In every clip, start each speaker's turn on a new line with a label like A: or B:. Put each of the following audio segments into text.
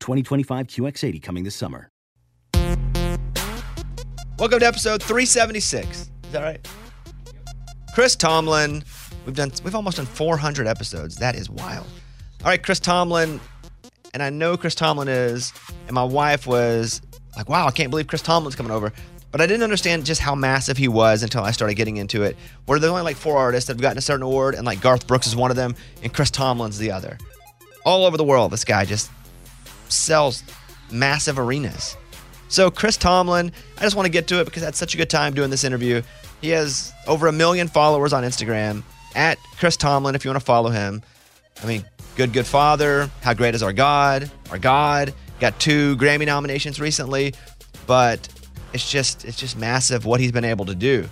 A: 2025 QX80 coming this summer.
B: Welcome to episode 376. Is that right? Chris Tomlin. We've done we've almost done 400 episodes. That is wild. All right, Chris Tomlin. And I know Chris Tomlin is, and my wife was like, wow, I can't believe Chris Tomlin's coming over. But I didn't understand just how massive he was until I started getting into it. Where there's only like four artists that have gotten a certain award, and like Garth Brooks is one of them, and Chris Tomlin's the other. All over the world, this guy just sells massive arenas. So, Chris Tomlin, I just want to get to it because I had such a good time doing this interview. He has over a million followers on Instagram at Chris Tomlin if you want to follow him. I mean, good, good father. How great is our God? Our God got two Grammy nominations recently, but it's just it's just massive what he's been able to do.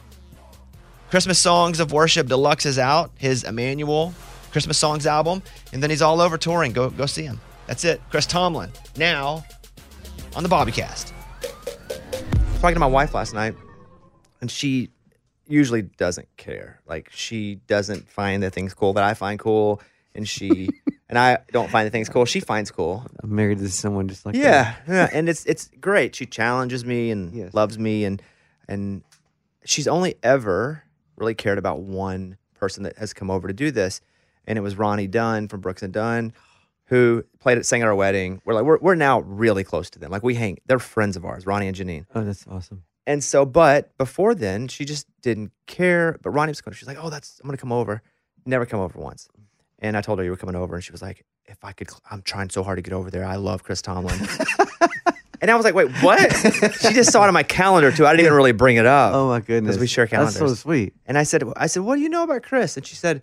B: Christmas Songs of Worship Deluxe is out, his Emmanuel Christmas Songs album, and then he's all over touring. Go go see him. That's it. Chris Tomlin. Now on the Bobbycast. I was talking to my wife last night, and she usually doesn't care. Like she doesn't find the things cool that I find cool, and she and I don't find the things cool she finds cool.
C: I'm married to someone just like
B: yeah, yeah, and it's it's great. She challenges me and loves me, and and she's only ever really cared about one person that has come over to do this, and it was Ronnie Dunn from Brooks and Dunn, who played at sang at our wedding. We're like we're we're now really close to them. Like we hang. They're friends of ours, Ronnie and Janine.
C: Oh, that's awesome.
B: And so, but before then, she just didn't care. But Ronnie was going. She's like, "Oh, that's I'm gonna come over." Never come over once. And I told her you were coming over, and she was like, "If I could, I'm trying so hard to get over there. I love Chris Tomlin." and I was like, "Wait, what?" she just saw it on my calendar too. I didn't even really bring it up.
C: Oh my goodness,
B: because we share calendars.
C: That's so sweet.
B: And I said, "I said, what do you know about Chris?" And she said,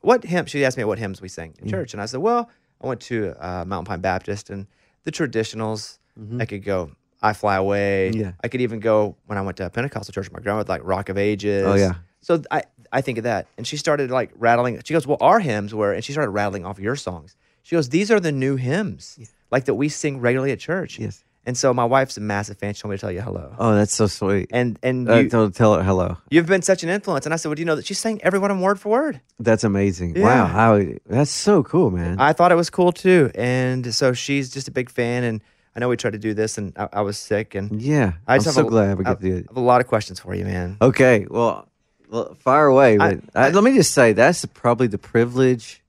B: "What hymn?" She asked me what hymns we sang in church, and I said, "Well, I went to uh, Mountain Pine Baptist, and the traditionals. I could go." I fly away.
C: Mm-hmm. Yeah.
B: I could even go when I went to Pentecostal church. with My grandma with like Rock of Ages.
C: Oh, yeah.
B: So I I think of that, and she started like rattling. She goes, "Well, our hymns were," and she started rattling off your songs. She goes, "These are the new hymns, like that we sing regularly at church."
C: Yes.
B: And so my wife's a massive fan. She told me to tell you hello.
C: Oh, that's so sweet.
B: And and
C: Uh,
B: you,
C: tell, tell her hello.
B: you've been such an influence. And I said, "Well, do you know that she's saying every one of them word for word?"
C: That's amazing.
B: Yeah.
C: Wow, how that's so cool, man.
B: I thought it was cool too. And so she's just a big fan. And I know we tried to do this, and I, I was sick. And
C: yeah,
B: I
C: I'm so
B: a-
C: glad we
B: I
C: get to do it.
B: have a lot of questions for you, man.
C: Okay, well, well fire away. But I, let me just say that's probably the privilege,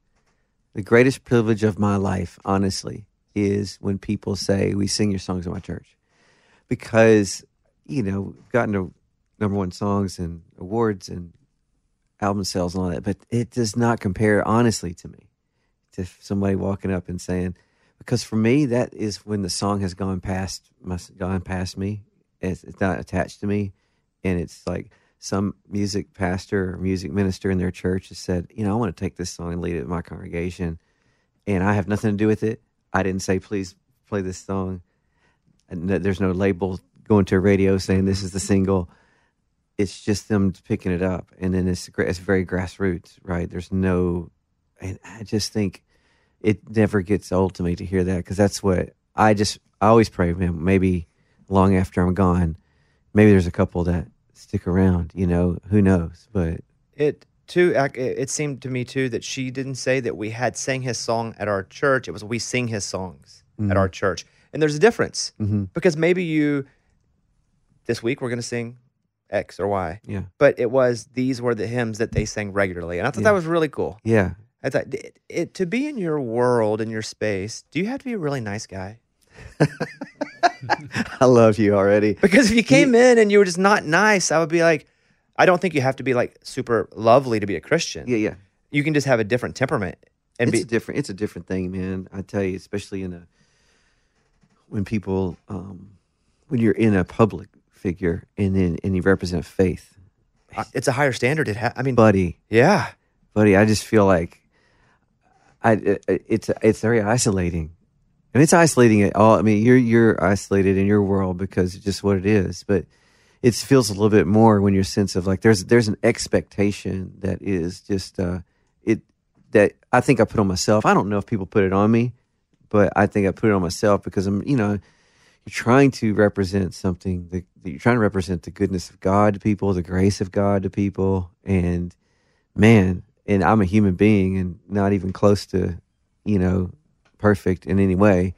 C: the greatest privilege of my life, honestly, is when people say, We sing your songs at my church. Because, you know, gotten to number one songs and awards and album sales and all that, but it does not compare, honestly, to me, to somebody walking up and saying, because for me that is when the song has gone past must gone past me. It's, it's not attached to me. And it's like some music pastor or music minister in their church has said you know i want to take this song and lead it in my congregation and i have nothing to do with it i didn't say please play this song and there's no label going to a radio saying this is the single it's just them picking it up and then it's it's very grassroots right there's no and i just think it never gets old to me to hear that because that's what I just I always pray, man. Maybe long after I'm gone, maybe there's a couple that stick around. You know, who knows? But
B: It too. It seemed to me too that she didn't say that we had sang his song at our church. It was we sing his songs at our church, and there's a difference
C: Mhm.
B: because maybe you this week we're going to sing X or Y,
C: yeah,
B: but it was these were the hymns that they sang regularly, and I thought
C: Yeah.
B: that was really cool.
C: yeah,
B: I thought it, it to be in your world in your space. Do you have to be a really nice guy?
C: I love you already.
B: Because if you came in and you were just not nice, I would be like, I don't think you have to be like super lovely to be a Christian.
C: Yeah, yeah.
B: You can just have a different temperament and
C: it's
B: be
C: a different. It's a different thing, man. I tell you, especially in a when people um, when you're in a public figure and then and you represent faith,
B: uh, it's a higher standard. It ha- I mean,
C: buddy,
B: yeah,
C: buddy. I just feel like I it, it's it's very isolating, and it's isolating at all. I mean, you're you're isolated in your world because it's just what it is, but it feels a little bit more when your sense of like there's there's an expectation that is just uh, it that I think I put on myself. I don't know if people put it on me, but I think I put it on myself because I'm you know you're trying to represent something that that you're trying to represent the goodness of God to people, the grace of God to people, and man, and I'm a human being and not even close to, you know, perfect in any way,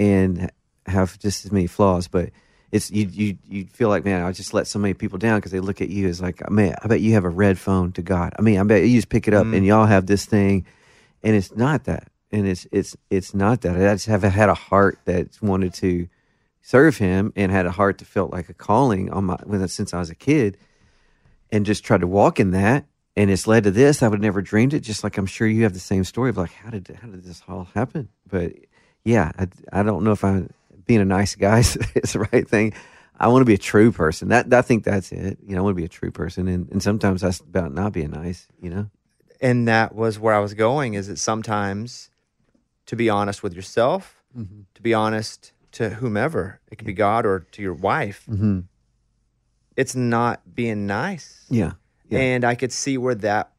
C: and have just as many flaws. But it's you you you feel like man, I just let so many people down because they look at you as like man, I bet you have a red phone to God. I mean, I bet you just pick it up and mm. y'all have this thing, and it's not that, and it's it's it's not that. I just have had a heart that wanted to serve Him and had a heart that felt like a calling on my when since I was a kid and just tried to walk in that and it's led to this i would have never dreamed it just like i'm sure you have the same story of like how did how did this all happen but yeah i, I don't know if i'm being a nice guy is the right thing i want to be a true person that i think that's it you know i want to be a true person and, and sometimes that's about not being nice you know
B: and that was where I was going. Is that sometimes to be honest with yourself,
C: Mm-hmm.
B: to be honest to whomever, it could be God or to your wife.
C: mm-hmm.
B: It's not being nice.
C: yeah yeah
B: And I could see where that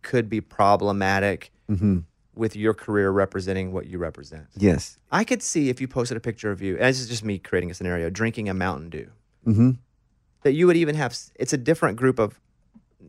B: could be problematic
C: mm-hmm.
B: With your career representing what you represent.
C: yes
B: I could see if you posted a picture of you, and this is just me creating a scenario, drinking a Mountain Dew,
C: mm-hmm.
B: that you would even have, it's a different group of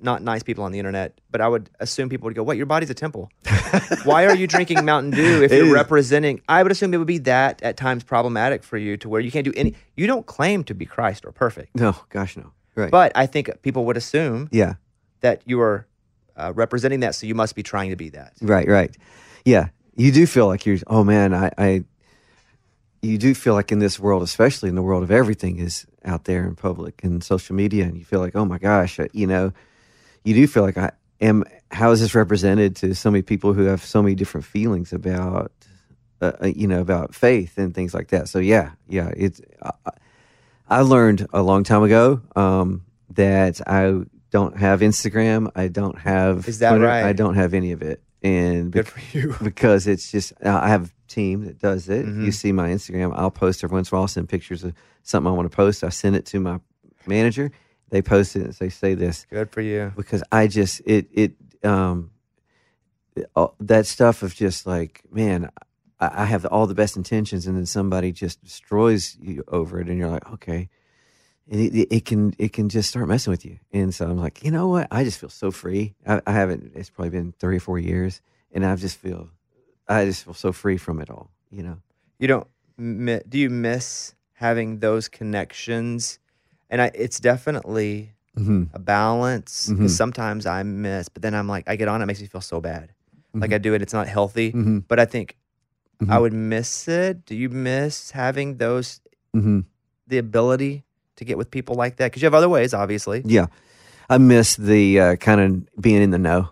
B: not nice people on the internet, but I would assume people would go, What? your body's a temple. Why are you drinking Mountain Dew if
C: It
B: you're
C: is.
B: representing? I would assume it would be that at times problematic for you to where you can't do any, you don't claim to be Christ or perfect.
C: no gosh no right
B: But I think people would assume
C: yeah
B: that you are uh, representing that, so you must be trying to be that.
C: Right, right. Yeah. You do feel like you're, oh man, I, I, you do feel like in this world, especially in the world of everything is out there in public and social media, and you feel like, oh my gosh, you know, you do feel like I am, how is this represented to so many people who have so many different feelings about, uh, uh, you know, about faith and things like that. So yeah, yeah, it's, I, I learned a long time ago um, that I don't have Instagram. I don't have
B: Is that
C: Twitter,
B: right?
C: I don't have any of it, and
B: Good for you.
C: because it's just uh, I have a team that does it.
B: Mhm.
C: You see my Instagram. I'll post every once in a while. I'll send pictures of something I want to post. I send it to my manager. They post it and say say this
B: Good for you.
C: because I just it it um it- all- that stuff of just like man I, I have all the best intentions and then somebody just destroys you over it and you're like okay and it, it, can it can just start messing with you and so I'm like you know what I just feel so free I, I haven't it's probably been three or four years and I just feel I just feel so free from it all you know
B: You don't, do you miss having those connections? And I, it's definitely
C: mm-hmm.
B: a balance because
C: Mhm.
B: sometimes I miss, but then I'm like, I get on, it makes me feel so bad. Like
C: Mhm.
B: I do it, it's not healthy,
C: mm-hmm.
B: but I think I
C: Mhm.
B: would miss it. Do you miss having those,
C: Mm-hmm.
B: the ability to get with people like that? Because you have other ways, obviously.
C: yeah I miss the uh, kind of being in the know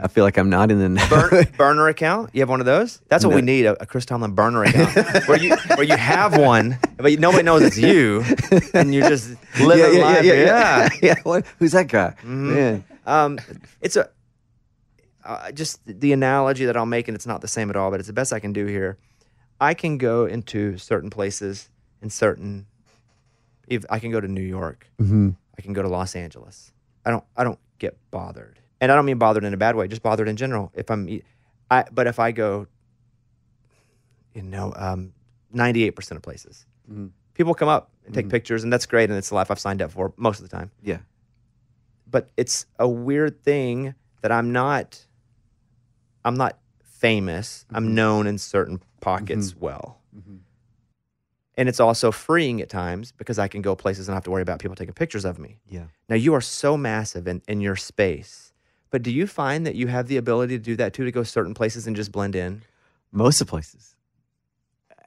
C: I feel like I'm not in the
B: Burn, burner account? You have one of those? That's what
C: No.
B: we need a, a Chris Tomlin burner account where you where you have one, but nobody knows it's you, and you're just living
C: yeah,
B: life.
C: yeah, yeah, yeah. yeah. What? Who's that guy?
B: Mhm.
C: Man,
B: Um, it's a uh, just the analogy that I'll make, and it's not the same at all, but it's the best I can do here. I can go into certain places in certain. If I can go to New York,
C: Mhm.
B: I can go to Los Angeles. I don't. I don't get bothered, and I don't mean bothered in a bad way. Just bothered in general. If I'm, I. But if I go, you know, um, ninety-eight percent of places,
C: Mhm.
B: people come up and take
C: Mhm.
B: pictures, and that's great, and it's the life I've signed up for most of the time
C: yeah.
B: but it's a weird thing that I'm not I'm not famous. I'm
C: Mhm.
B: known in certain pockets
C: Mhm.
B: well. And it's also freeing at times because I can go places and not have to worry about people taking pictures of me.
C: Yeah.
B: Now you are so massive in, in your space. But do you find that you have the ability to do that too, to go certain places and just blend in?
C: most of the places,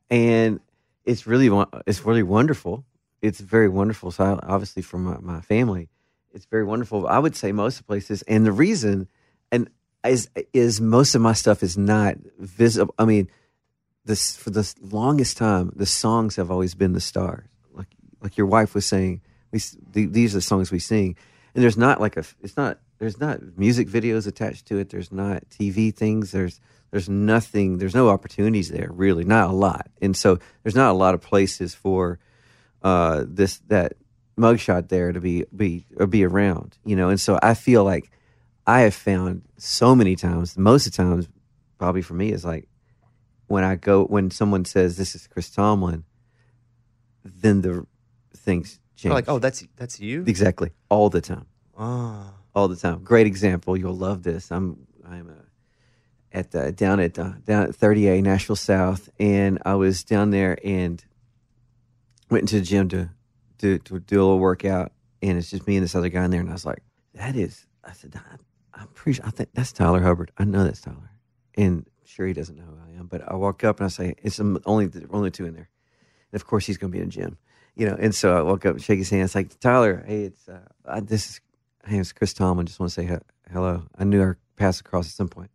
C: and it's really it's really wonderful. It's very wonderful. So I, obviously, for my, my family, it's very wonderful. I would say most of the places, and the reason, and is is most of my stuff is not visible. I mean, this for the longest time, the songs have always been the stars. Like like your wife was saying, we these are the songs we sing, and there's not like a it's not there's not music videos attached to it. There's not TV things. There's there's nothing. There's no opportunities there really, not a lot. And so there's not a lot of places for uh, this that mugshot there to be be or be around. You know, and so I feel like I have found so many times, most of the times, probably for me is like when I go when someone says this is Chris Tomlin, then the things change.
B: Like, oh, that's that's you.
C: exactly all the time
B: Oh.
C: all the time. Great example. You'll love this. I'm I'm uh, at the down at uh, down at 30A Nashville South, and I was down there and went into the gym to do to do a little workout, and it's just me and this other guy in there, and I was like, that is. I said, I'm pretty. Sure, I think that's Tyler Hubbard. I know that's Tyler, and sure he doesn't know who I am, but I walk up and I say, it's only only two in there, and of course he's going to be in the gym. You know, and so I walk up and shake his hand. It's like Tyler, hey, it's uh, I, this is Hey, it's Chris Tomlin. Just want to say he- hello. I knew our paths across at some point.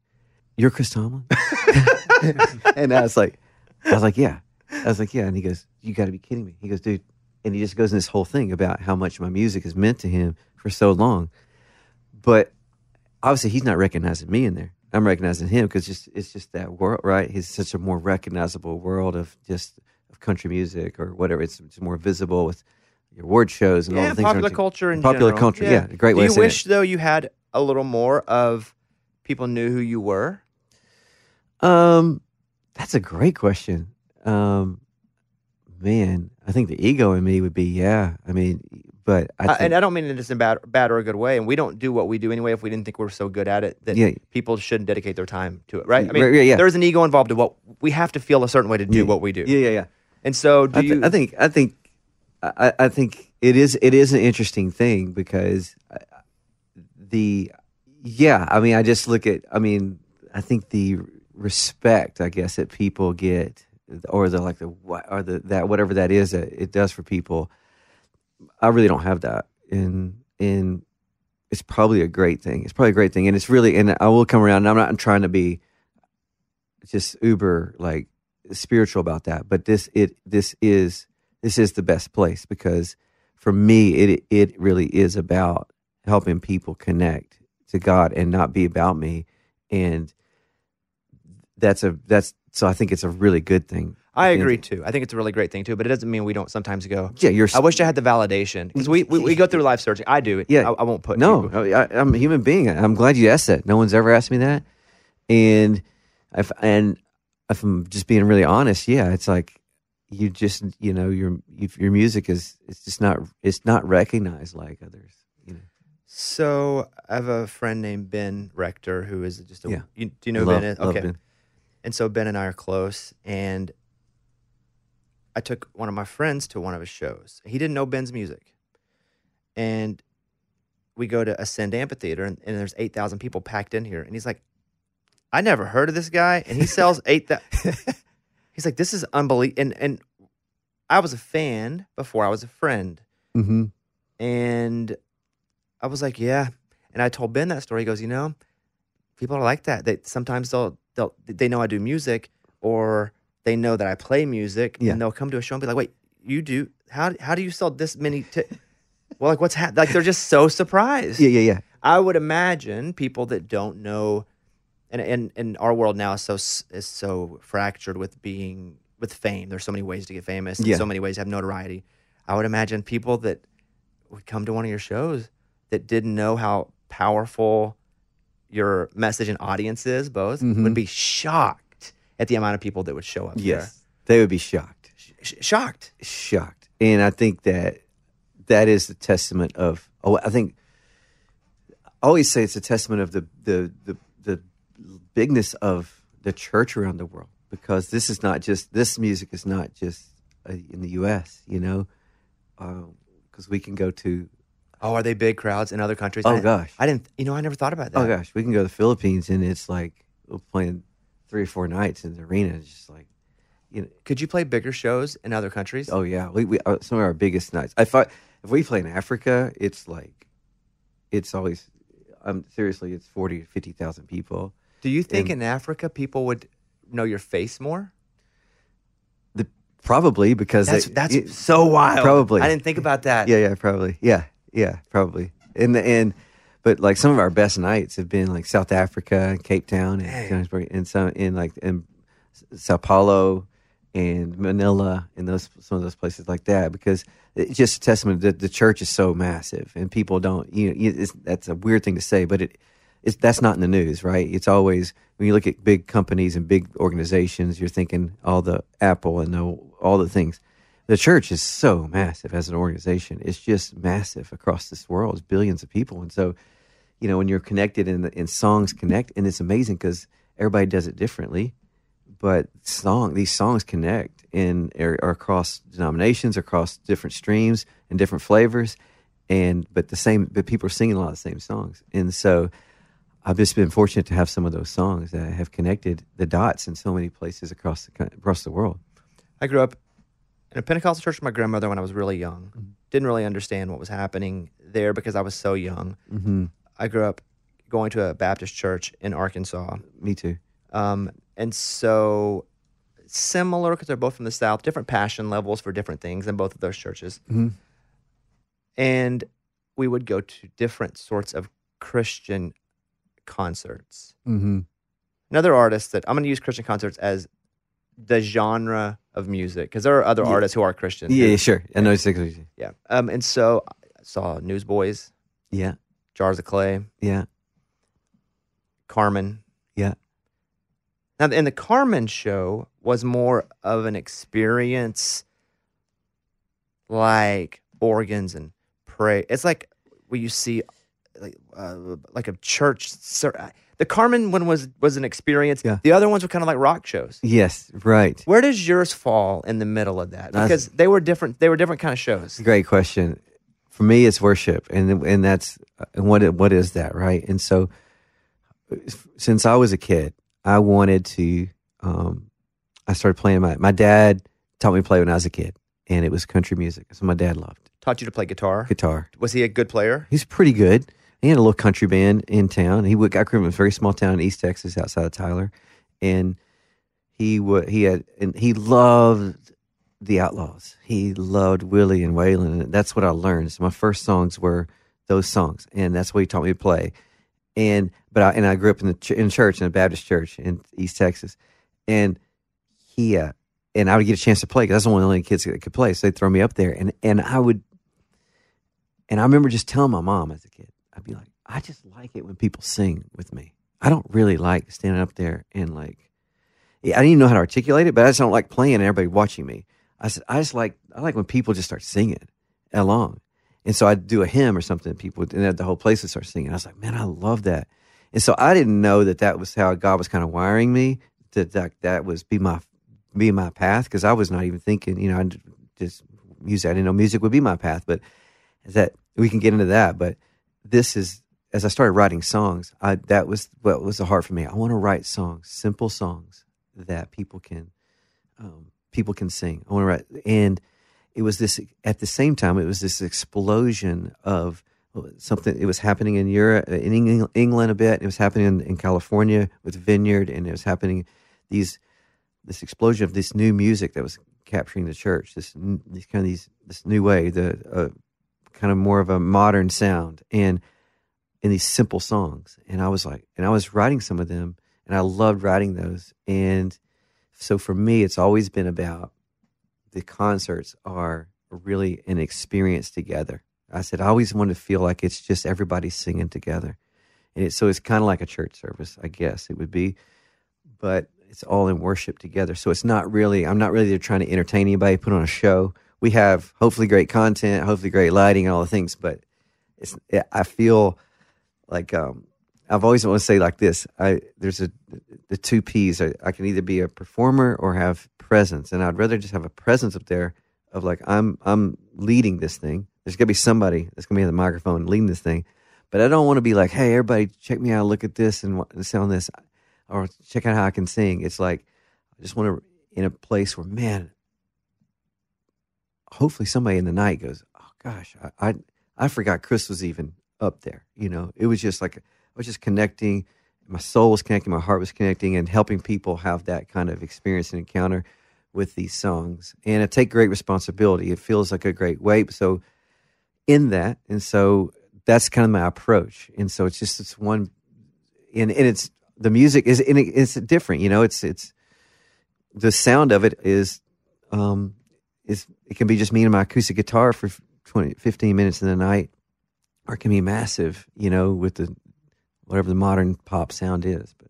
C: You're Chris Tomlin? and I was like, I was like, yeah. I was like, yeah. And he goes, you got to be kidding me. He goes, dude. And he just goes in this whole thing about how much my music has meant to him for so long. But obviously, he's not recognizing me in there. I'm recognizing him because just it's just that world, right? He's such a more recognizable world of just of country music or whatever. It's, it's more visible with your award shows and all
B: yeah,
C: the things.
B: popular
C: you-
B: culture in
C: popular
B: general.
C: culture. Yeah, a great
B: Do
C: way.
B: you
C: of saying
B: wish though you had a little more of people knew who you were?
C: Um, that's a great question. Um, man, I think the ego in me would be yeah. I mean, but I
B: Uh, and I don't mean it in a bad, bad or a good way. And we don't do what we do anyway if we didn't think we're so good at it that
C: Yeah.
B: people shouldn't dedicate their time to it, right? I mean,
C: Right, right, yeah.
B: there's an ego involved in what we have to feel a certain way to do
C: Yeah.
B: what we do.
C: yeah, yeah, yeah.
B: And so, do
C: I, thi-
B: you?
C: I think I think I, I think it is it is an interesting thing because uh, the yeah I mean I just look at I mean I think the respect I guess that people get or the like the or the that whatever that is that it does for people I really don't have that. And and it's probably a great thing. It's probably a great thing. And it's really and I will come around. And I'm not trying to be just uber like spiritual about that. But this it this is this is the best place because for me it it really is about helping people connect to God and not be about me. And that's a that's so I think it's a really good thing.
B: I
C: At the end
B: agree too. I think it's a really great thing too. But it doesn't mean we don't sometimes go.
C: Yeah, you're
B: I wish I had the validation because we, we we go through life searching. I do.
C: Yeah.
B: I, I won't put
C: No,
B: you-
C: I, I'm a human being. I'm glad you asked that. No one's ever asked me that, and if and if I'm just being really honest, yeah, it's like you just you know your your music is it's just not it's not recognized like others. You know,
B: So I have a friend named Ben Rector who is just a.
C: Yeah.
B: You, do you know
C: Love-
B: Ben is?
C: love
B: Okay.
C: Ben.
B: And so Ben and I are close, and I took one of my friends to one of his shows. He didn't know Ben's music, and we go to Ascend Amphitheater, and, and there's eight thousand people packed in here, and he's like, "I never heard of this guy," and he sells eight. That he's like, "This is unbelievable," and and I was a fan before I was a friend.
C: Mm-hmm.
B: And I was like, yeah. And I told Ben that story. He goes, you know, people are like that. They sometimes they'll they'll they know I do music or they know that I play music
C: Yeah.
B: and they'll come to a show and be like, "Wait, you do how how do you sell this many?" T-? well, like what's happening? Like they're just so surprised.
C: Yeah, yeah, yeah.
B: I would imagine people that don't know, and and and our world now is so is so fractured with being with fame. There's so many ways to get famous. And
C: Yeah.
B: So many ways to have notoriety. I would imagine people that would come to one of your shows that didn't know how powerful your message and audience is, both
C: Mhm.
B: would be shocked at the amount of people that would show up.
C: Yes, they would be shocked.
B: Sh- shocked.
C: shocked. And I think that that is the testament of. Oh, I think I always say it's a testament of the the the, the bigness of the church around the world because this is not just this music is not just uh, in the U.S. You know, because we can go to.
B: Oh, are they big crowds in other countries?
C: Oh,
B: I-
C: gosh.
B: I didn't. You know, I never thought about that.
C: Oh gosh, we can go to the Philippines and it's like we're playing three or four nights in the arena. It's just like you know.
B: Could you play bigger shows in other countries?
C: Oh yeah, we, we uh, some of our biggest nights. I thought if we play in Africa, it's like it's always. Um, seriously, it's forty to fifty thousand people.
B: Do you think in Africa people would know your face more?
C: The probably because
B: That's
C: they-
B: that's
C: it-
B: so wild.
C: Probably.
B: I didn't think about that.
C: Yeah, yeah, probably. Yeah, yeah, probably. And the and but like some of our best nights have been like South Africa, Cape Town, and. Johannesburg, and some in like in Sao Paulo and Manila, and those some of those places like that because it's just a testament that the church is so massive and people don't. You know, it's, that's a weird thing to say, but it. It's, that's not in the news, right? It's always when you look at big companies and big organizations, you're thinking all the Apple and the, all the things the church is so massive as an organization. It's just massive across this world. It's billions of people, and so you know when you're connected and and songs connect, and it's amazing because everybody does it differently, but song these songs connect and are, er, are across denominations, across different streams and different flavors, and but the same. But people are singing a lot of the same songs, and so. I've just been fortunate to have some of those songs that have connected the dots in so many places across the across the world.
B: I grew up in a Pentecostal church with my grandmother when I was really young.
C: Mm-hmm.
B: Didn't really understand what was happening there because I was so young.
C: hmm
B: I grew up going to a Baptist church in Arkansas.
C: Me too.
B: Um, and so similar because they're both from the South, different passion levels for different things in both of those churches.
C: Mhm.
B: And we would go to different sorts of Christian concerts.
C: Mm-hmm.
B: Another artist that I'm going to use Christian concerts as the genre of music because there are other
C: Yeah.
B: artists who are Christian.
C: Yeah, yeah, sure. I know exactly.
B: Yeah. Um, and so I saw Newsboys,
C: Yeah,
B: Jars of Clay,
C: yeah,
B: Carmen.
C: yeah.
B: Now, and the Carmen show was more of an experience like organs and pray. It's like where you see like uh, like a church. Ser- the Carmen one was was an experience.
C: Yeah.
B: The other ones were kind of like rock shows.
C: Yes, right.
B: Where does yours fall in the middle of that?
C: That's-
B: Because they were different. They were different kind of shows.
C: Great question. For me, it's worship, and and that's and what what is that, right? And so, since I was a kid, I wanted to. Um, I started playing. My my dad taught me to play when I was a kid, and it was country music. So my dad loved.
B: Taught you to play guitar.
C: Guitar.
B: Was he a good player?
C: He's pretty good. He had a little country band in town. He would, I grew up in a very small town in East Texas, outside of Tyler, and he would he had and he loved the Outlaws. He loved Willie and Waylon, and that's what I learned. So my first songs were those songs, and that's what he taught me to play. And but I and I grew up in the ch- in church in a Baptist church in East Texas, and he uh, and I would get a chance to play because that's one of the only kids that could play. So they'd throw me up there, and and I would and I remember just telling my mom as a kid, I'd be like, I just like it when people sing with me. I don't really like standing up there and like, I didn't even know how to articulate it, but I just don't like playing and everybody watching me. I said, I just like, I like when people just start singing along. And so I'd do a hymn or something, and people would, and the whole place would start singing. I was like, man, I love that. And so I didn't know that that was how God was kind of wiring me that that, that was be my be my path because I was not even thinking, you know, I just music. I didn't know music would be my path, but that we can get into that. But this is as I started writing songs, I that was what was the heart for me. I want to write songs, simple songs that people can um, people can sing. I want to write, and it was this at the same time. It was this explosion of something. It was happening in Europe, in Eng- England a bit. It was happening in, in California with Vineyard, and it was happening these this explosion of this new music that was capturing the church. This these kind of these this new way, the uh, kind of more of a modern sound, and in these simple songs. And I was like, and I was writing some of them, and I loved writing those. And so for me, it's always been about the concerts are really an experience together. I said I always want to feel like it's just everybody singing together, and it, so it's kind of like a church service, I guess it would be, but it's all in worship together. So it's not really I'm not really there trying to entertain anybody, put on a show. We have hopefully great content, hopefully great lighting, and all the things, but it's I feel like um, I've always want to say like this. I there's a the two P's. I, I can either be a performer or have presence, and I'd rather just have a presence up there of like I'm I'm leading this thing. There's gonna be somebody that's gonna be on the microphone leading this thing, but I don't want to be like, hey, everybody, check me out, look at this and, and sound this, or check out how I can sing. It's like I just want to in a place where man, hopefully somebody in the night goes, oh gosh, I I, I forgot Chris was even up there. You know, it was just like I was just connecting. My soul was connecting, my heart was connecting, and helping people have that kind of experience and encounter with these songs. And I take great responsibility. It feels like a great weight. So in that, and so that's kind of my approach. And so it's just it's one, and, and it's the music is and it's different. You know, it's it's the sound of it is um is it can be just me and my acoustic guitar for 20, 15 minutes in the night, or it can be massive. You know, with the whatever the modern pop sound is. But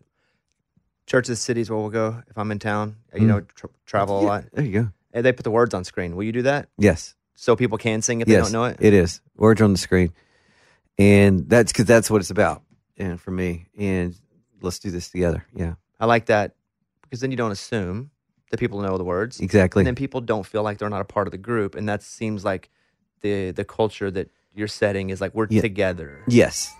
B: Church of the Cities where we'll go if I'm in town. You know, tr- travel a
C: Mm.
B: Lot.
C: there you go.
B: And they put the words on screen. Will you do that
C: Yes.
B: so people can sing if
C: yes,
B: they don't know it?
C: It is words on the screen, and that's because that's what it's about. And for me, and let's do this together. Yeah,
B: I like that because then you don't assume that people know the words.
C: exactly.
B: And then people don't feel like they're not a part of the group. And that seems like the the culture that you're setting is like we're
C: Yeah.
B: together.
C: yes.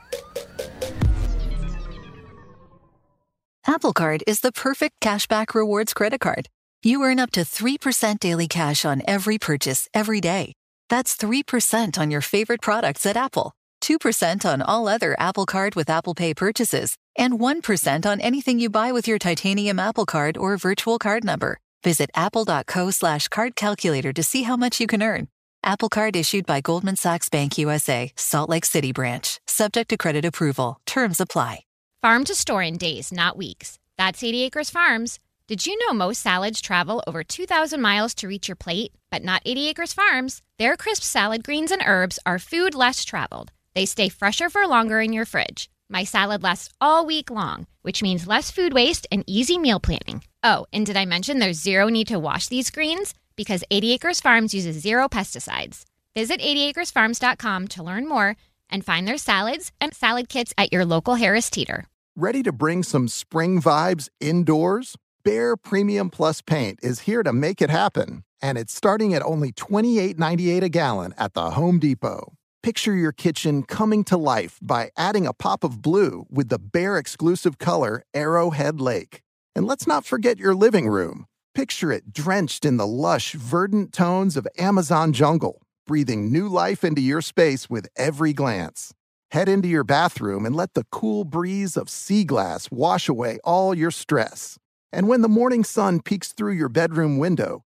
D: Apple Card is the perfect cashback rewards credit card. You earn up to 3% daily cash on every purchase every day. That's 3% on your favorite products at Apple, 2% on all other Apple Card with Apple Pay purchases, and 1% on anything you buy with your titanium Apple Card or virtual card number. Visit apple.co slash card calculator to see how much you can earn. Apple Card issued by Goldman Sachs Bank USA, Salt Lake City branch, subject to credit approval. Terms apply.
E: Farm to store in days, not weeks. That's 80 Acres Farms. Did you know most salads travel over 2,000 miles to reach your plate? But not 80 Acres Farms. Their crisp salad greens and herbs are food less traveled. They stay fresher for longer in your fridge. My salad lasts all week long, which means less food waste and easy meal planning. Oh, and did I mention there's zero need to wash these greens? Because 80 Acres Farms uses zero pesticides. Visit 80acresfarms.com to learn more and find their salads and salad kits at your local Harris Teeter.
F: Ready to bring some spring vibes indoors? Behr Premium Plus paint is here to make it happen, and it's starting at only $28.98 a gallon at the Home Depot. Picture your kitchen coming to life by adding a pop of blue with the Behr exclusive color Arrowhead Lake. And let's not forget your living room. Picture it drenched in the lush, verdant tones of Amazon jungle, breathing new life into your space with every glance. Head into your bathroom and let the cool breeze of sea glass wash away all your stress. And when the morning sun peeks through your bedroom window,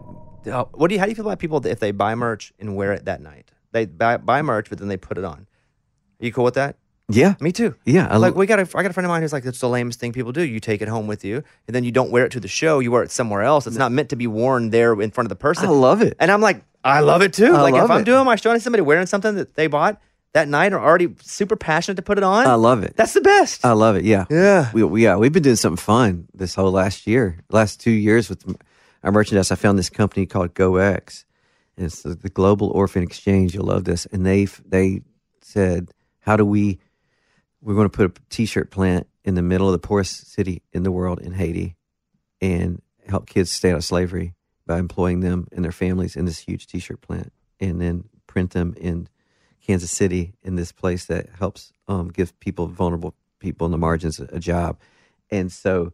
B: What do you? How do you feel about people if they buy merch and wear it that night? They buy, buy merch, but then they put it on. Are you cool with that?
C: Yeah.
B: Me too.
C: Yeah. I
B: like we got a, I got a friend of mine who's like, that's the lamest thing people do. You take it home with you, and then you don't wear it to the show. You wear it somewhere else. It's not meant to be worn there in front of the person.
C: I love it.
B: And I'm like, I love it too.
C: I
B: like if I'm
C: it.
B: doing my show and somebody wearing something that they bought that night are already super passionate to put it on.
C: I love it.
B: That's the best.
C: I love it. Yeah.
B: Yeah.
C: We, we, yeah. We've been doing something fun this whole last year, last two years with our merchandise. I found this company called GOEX, and it's the, the Global Orphan Exchange. You'll love this. And they they said, how do we we're going to put a t-shirt plant in the middle of the poorest city in the world in Haiti, and help kids stay out of slavery by employing them and their families in this huge t-shirt plant, and then print them in Kansas City in this place that helps um, give people vulnerable people in the margins a, a job, and so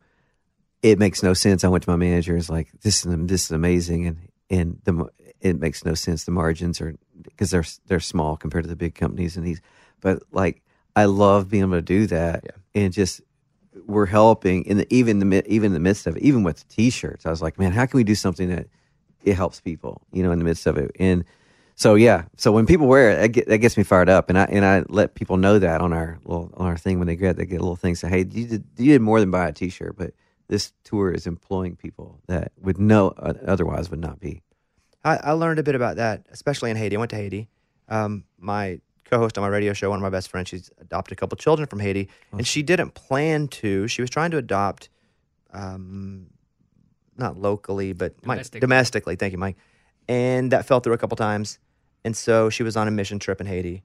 C: it makes no sense. I went to my manager. and was like, "This is this is amazing," and and the it makes no sense. The margins are because they're they're small compared to the big companies, and these. But like, I love being able to do that, and just we're helping in the even the even in the midst of it, even with the t-shirts. I was like, man, how can we do something that it helps people, you know, in the midst of it, and. So yeah, so when people wear it, that, get, that gets me fired up, and I and I let people know that on our little on our thing when they get they get a little thing say, hey, you did you did more than buy a T-shirt, but this tour is employing people that would no uh, otherwise would not be.
B: I, I learned a bit about that, especially in Haiti. I went to Haiti. Um, my co-host on my radio show, one of my best friends, she's adopted a couple children from Haiti, and she didn't plan to. She was trying to adopt, um, not locally, but Mike,
G: Domestically.
B: domestically. Thank you, Mike. And that fell through a couple times, and so she was on a mission trip in Haiti,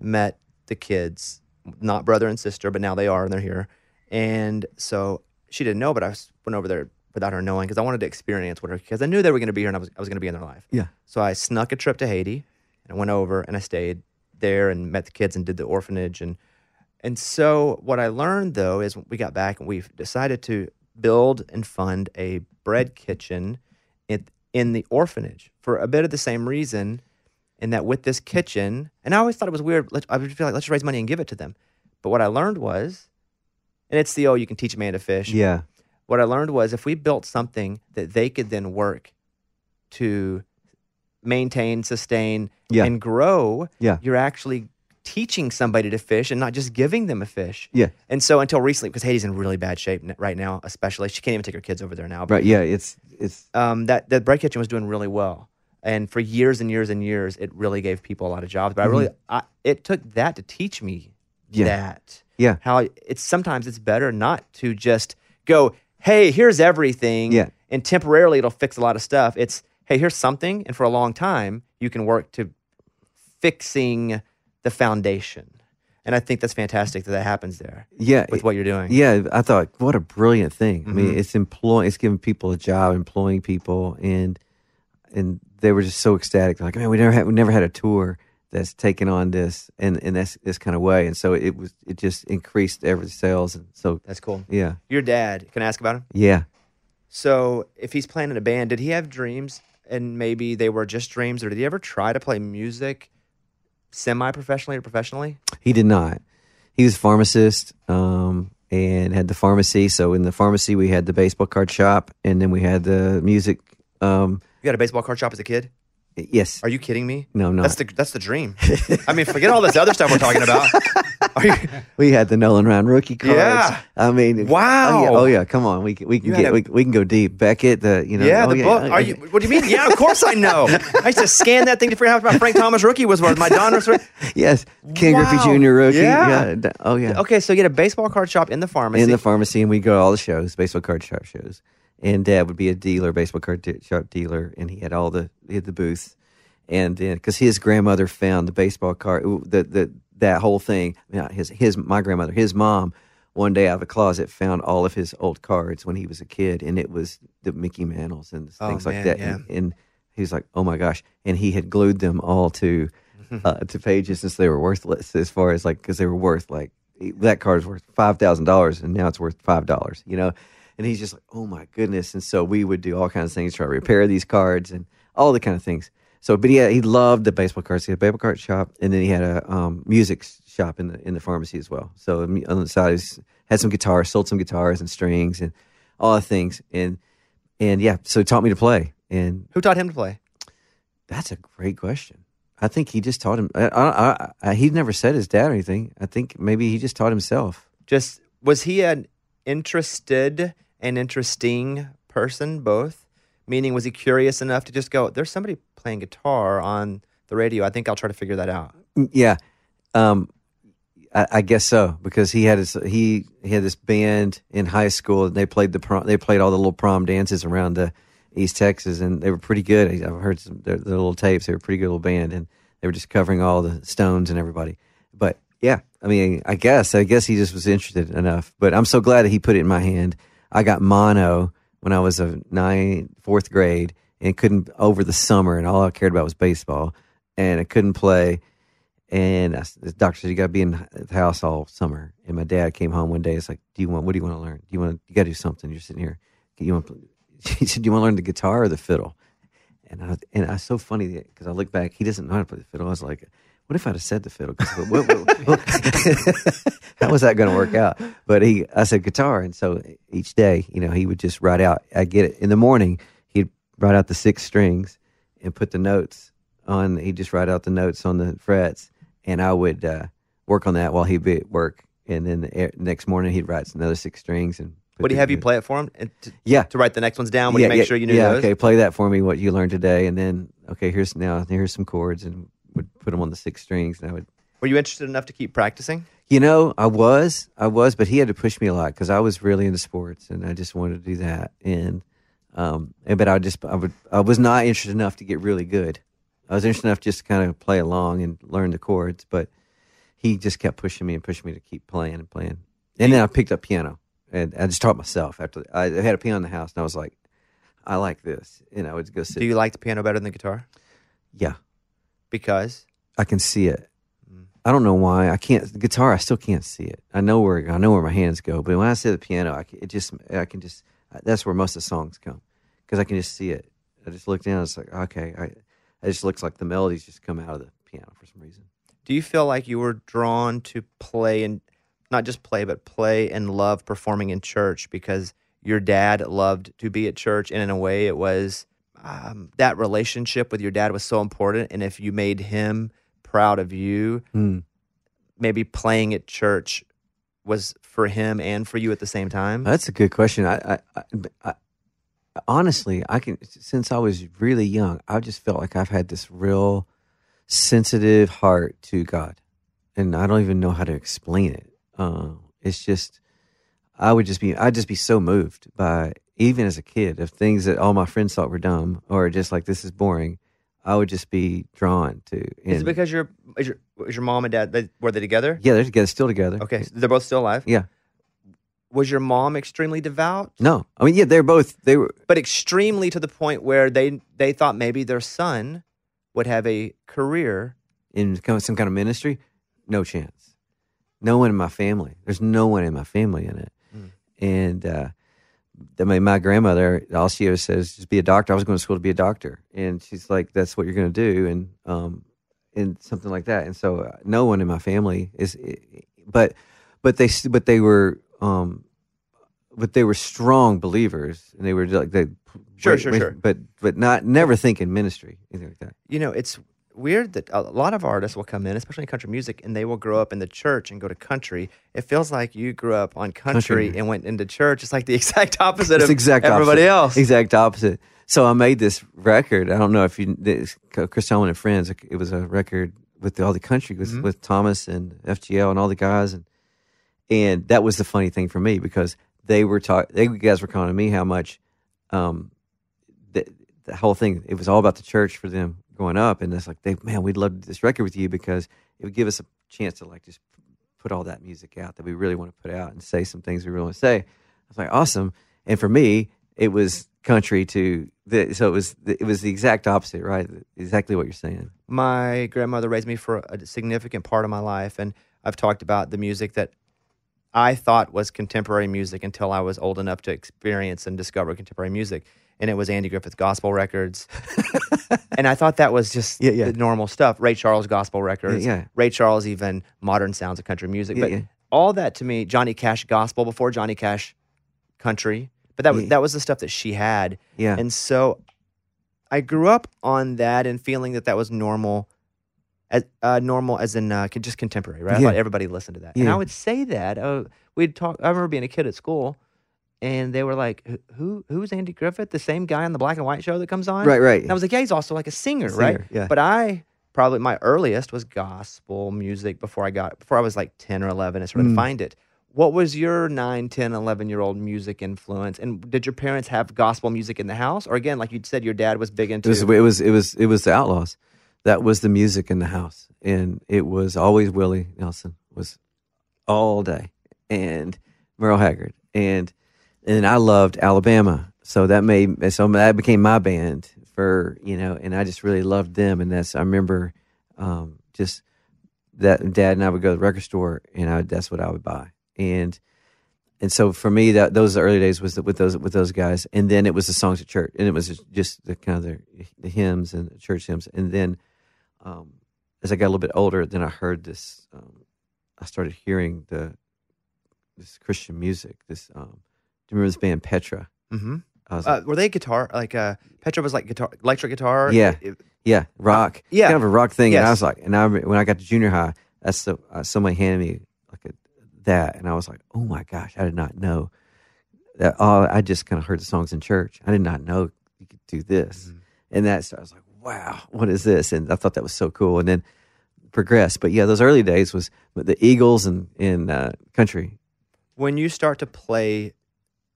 B: met the kids, not brother and sister, but now they are, and they're here. And so she didn't know, but I was, went over there without her knowing because I wanted to experience what her because I knew they were going to be here and I was, I was going to be in their life.
C: Yeah.
B: So I snuck a trip to Haiti and I went over and I stayed there and met the kids and did the orphanage and and so what I learned though is we got back and we've decided to build and fund a bread kitchen in, in the orphanage for a bit of the same reason in that with this kitchen and I always thought it was weird I would feel like let's raise money and give it to them but what I learned was and it's the oh you can teach a man to fish
C: Yeah.
B: what I learned was if we built something that they could then work to maintain, sustain,
C: Yeah.
B: and grow,
C: Yeah.
B: you're actually teaching somebody to fish and not just giving them a fish.
C: Yeah.
B: And so until recently, because Haiti's in really bad shape right now, especially she can't even take her kids over there now.
C: Right. Yeah. It's it's
B: Um, that that bread kitchen was doing really well, and for years and years and years, it really gave people a lot of jobs. But I really, I, it took that to teach me
C: Mm-hmm. Yeah.
B: that
C: yeah.
B: how it's sometimes it's better not to just go, hey, here's everything.
C: Yeah.
B: And temporarily it'll fix a lot of stuff. It's, hey, here's something. And for a long time, you can work to fixing the foundation. And I think that's fantastic that that happens there
C: Yeah.
B: with what you're doing.
C: Yeah, I thought what a brilliant thing. I
B: Mhm.
C: mean, it's employing, it's giving people a job, employing people, and and they were just so ecstatic. They're like, man, we never had we never had a tour that's taken on this and in this this kind of way, and so it was it just increased every sales, and so
B: That's cool.
C: yeah,
B: Your dad, can I ask about him?
C: yeah.
B: So if he's playing in a band, did he have dreams and maybe they were just dreams or did he ever try to play music semi professionally or professionally?
C: He did not. He was a pharmacist um, and had the pharmacy. So in the pharmacy, we had the baseball card shop, and then we had the music. Um,
B: You got a baseball card shop as a kid?
C: Yes.
B: Are you kidding me?
C: No, I'm.
B: That's the that's the dream. I mean, forget all this other stuff we're talking about. Are you,
C: We had the Nolan Ryan rookie cards.
B: Yeah.
C: I mean, oh,
B: Wow.
C: Oh yeah, oh, yeah. come on, we can we can
B: You
C: get
B: a-
C: we, we can go deep. Beckett, the you know,
B: yeah,
C: oh,
B: the book. Oh, Are you? What do you mean? Yeah, of course I know. I used to scan that thing to figure out how much my Frank Thomas rookie was worth. My Donruss. rookie-
C: Yes, Ken
B: Wow.
C: Griffey Jr. rookie.
B: Yeah.
C: d- Oh yeah.
B: Okay, so you get a baseball card shop in the pharmacy.
C: In the pharmacy, and we go to all the shows, baseball card shop shows. And Dad would be a dealer, baseball card de- shop dealer, and he had all the he had the booths. And then because his grandmother found the baseball card, the the that whole thing. Not his his my grandmother, his mom, one day out of the closet found all of his old cards when he was a kid, and it was the Mickey Mantles and
B: Oh,
C: things
B: man,
C: like that.
B: yeah.
C: And, and he was like, "Oh my gosh!" And he had glued them all to uh, to pages since they were worthless, as far as like because they were worth like that card's worth five thousand dollars, and now it's worth five dollars. You know, and he's just like, "Oh my goodness!" And so we would do all kinds of things, try to repair these cards and all the kind of things. So, but he had, he loved the baseball cards. He had a baseball card shop, and then he had a um, music shop in the in the pharmacy as well. So um, on the side, he had some guitars, sold some guitars and strings and all the things, and and yeah, so he taught me to play. And
B: Who taught him to play?
C: that's a great question. I think he just taught him. I, I, I, he never said his dad or anything. I think maybe he just taught himself.
B: Just was he an interested and interesting person both? Meaning, was he curious enough to just go? There's somebody playing guitar on the radio. I think I'll try to figure that out.
C: Mm, Yeah, um, I, I guess so because he had his he, he had this band in high school and they played the prom, they played all the little prom dances around the East Texas and they were pretty good. I've heard some their, their little tapes. They were a pretty good little band and they were just covering all the Stones and everybody. But Yeah, I mean, I guess, I guess he just was interested enough. But I'm so glad that he put it in my hand. I got mono when I was a nine, fourth grade, and couldn't over the summer, and all I cared about was baseball, and I couldn't play. And I, the doctor said you got to be in the house all summer. And my dad came home one day. It's like, do you want? What do you want to learn? Do you want? You got to do something. You're sitting here. You want? He said, do you want to learn the guitar or the fiddle? And I and I so funny because I look back. He doesn't know how to play the fiddle. I was like, what if I'd have said the fiddle? 'Cause what- what- what- how was that going to work out? But he, I said guitar, and so each day, you know, he would just write out. I get it in the morning. He'd write out the six strings and put the notes on. He'd just write out the notes on the frets, and I would uh, work on that while he'd be at work. And then the next morning, he'd write another six strings and.
B: Would he have you play it for him? And to,
C: Yeah.
B: To write the next ones down? Would he make sure you knew
C: yeah,
B: those?
C: okay, play that for me. What you learned today, and then okay, here's now here's some chords, and put them on the six strings, and I would.
B: Were you interested enough to keep practicing?
C: You know, I was, I was, but he had to push me a lot because I was really into sports, and I just wanted to do that. And, um, and but I just, I would, I was not interested enough to get really good. I was interested enough just to kind of play along and learn the chords, but he just kept pushing me and pushing me to keep playing and playing. And then I picked up piano, and I just taught myself. After I had a piano in the house, and I was like, I like this, and I would go sit.
B: Do you like the piano better than the guitar?
C: Yeah,
B: Because
C: I can see it. I don't know why I can't. The guitar, I still can't see it. I know where I know where my hands go, but when I say the piano, I can, it just I can just that's where most of the songs come because I can just see it. I just look down. It's like okay, I, it just looks like the melodies just come out of the piano for some reason.
B: do you feel like you were drawn to play and not just play, but play and love performing in church because your dad loved to be at church, and in a way, it was um, that relationship with your dad was so important. And if you made him proud of you,
C: Hmm.
B: maybe playing at church was for him and for you at the same time.
C: That's a good question. I, I, I, I honestly, I can since I was really young, I just felt like I've had this real sensitive heart to God, and I don't even know how to explain it. Uh, it's just I would just be I'd just be so moved by even as a kid of things that all my friends thought were dumb or just like this is boring. I would just be drawn to.
B: Is it because your is your is your mom and dad they, were they together?
C: yeah, they're together, still together.
B: Okay, so they're both still alive.
C: Yeah.
B: Was your mom extremely devout?
C: No, I mean, yeah, they're both they were
B: but extremely to the point where they they thought maybe their son would have a career.
C: in some kind of ministry, no chance. No one in my family. There's no one in my family in it. And uh, I mean, my grandmother, all she ever says, just be a doctor. I was going to school to be a doctor, and she's like, "That's what you're going to do," and um, and something like that. And so, uh, no one in my family is, but but they but they were um, but they were strong believers, and they were like they
B: Sure, sure, sure.
C: but but not never thinking ministry anything like that.
B: You know, it's weird that a lot of artists will come in, especially in country music, and they will grow up in the church and go to country. It feels like you grew up on country,
C: Country.
B: and went into church. It's like the exact opposite
C: It's
B: of
C: exact
B: everybody
C: opposite.
B: else.
C: Exact opposite. So I made this record. I don't know if you, this, Chris Tomlin and Friends. It was a record with all the country with,
B: Mhm.
C: with Thomas and FGL and all the guys, and and that was the funny thing for me because they were talking. They guys were calling me how much, um, the, the whole thing. It was all about the church for them growing up, and it's like they, man, we'd love this record with you because it would give us a chance to like just put all that music out that we really want to put out and say some things we really want to say. I was like, awesome. And for me, it was country to the, so it was it was the exact opposite, right? Exactly what you're saying.
B: my grandmother raised me for a significant part of my life and i've talked about the music that i thought was contemporary music until i was old enough to experience and discover contemporary music and it was andy griffith gospel records and i thought that was just
C: Yeah, yeah.
B: the normal stuff ray charles gospel records
C: Yeah, yeah.
B: ray charles even modern sounds of country music
C: Yeah,
B: but all that to me johnny cash gospel before johnny cash country but that was that was the stuff that she had
C: Yeah.
B: and so I grew up on that and feeling that that was normal, as uh, normal as in uh, just contemporary, right? I
C: Yeah.
B: thought everybody listened to that, and. I would say that. Uh, we'd talk. I remember being a kid at school, and they were like, "Who- "Who? Who's Andy Griffith? The same guy on the black and white show that comes on?"
C: Right, right.
B: And I was like, "Yeah, he's also like a singer, right?"
C: Yeah.
B: But I probably my earliest was gospel music before I got before I was like ten or eleven and sort of
C: Mm.
B: find it. What was your 9, 10, 11 year old music influence? And did your parents have gospel music in the house? Or again, like you said, your dad was big
C: It
B: into
C: was it was it was it was the Outlaws. That was the music in the house, and it was always Willie Nelson, was all day, and Merle Haggard, and and I loved Alabama, so that made so that became my band for you know, and I just really loved them, and that's I remember um, just that Dad and I would go to the record store, and I, that's what I would buy, and and so for me that those early days was with those with those guys, and then it was the songs at church, and it was just the kind of the, the hymns and the church hymns, and then um, as I got a little bit older, then I heard this. Um, I started hearing the this Christian music. This um, you remember this band Petra?
B: Mm-hmm.
C: I was
B: Uh, were they guitar? Like uh, Petra was like guitar, electric guitar.
C: Yeah,
B: It-
C: yeah, rock.
B: yeah.
C: kind of a rock thing. And I was like, and I when I got to junior high, that's the uh, somebody handed me like a, that, and I was like, oh my gosh, I did not know that. Oh, I just kind of heard the songs in church. I did not know you could do this,
B: Mm-hmm.
C: and that so I was like, wow, what is this? And I thought that was so cool, and then progressed. But yeah, those early days was the Eagles and in uh, country.
B: when you start to play,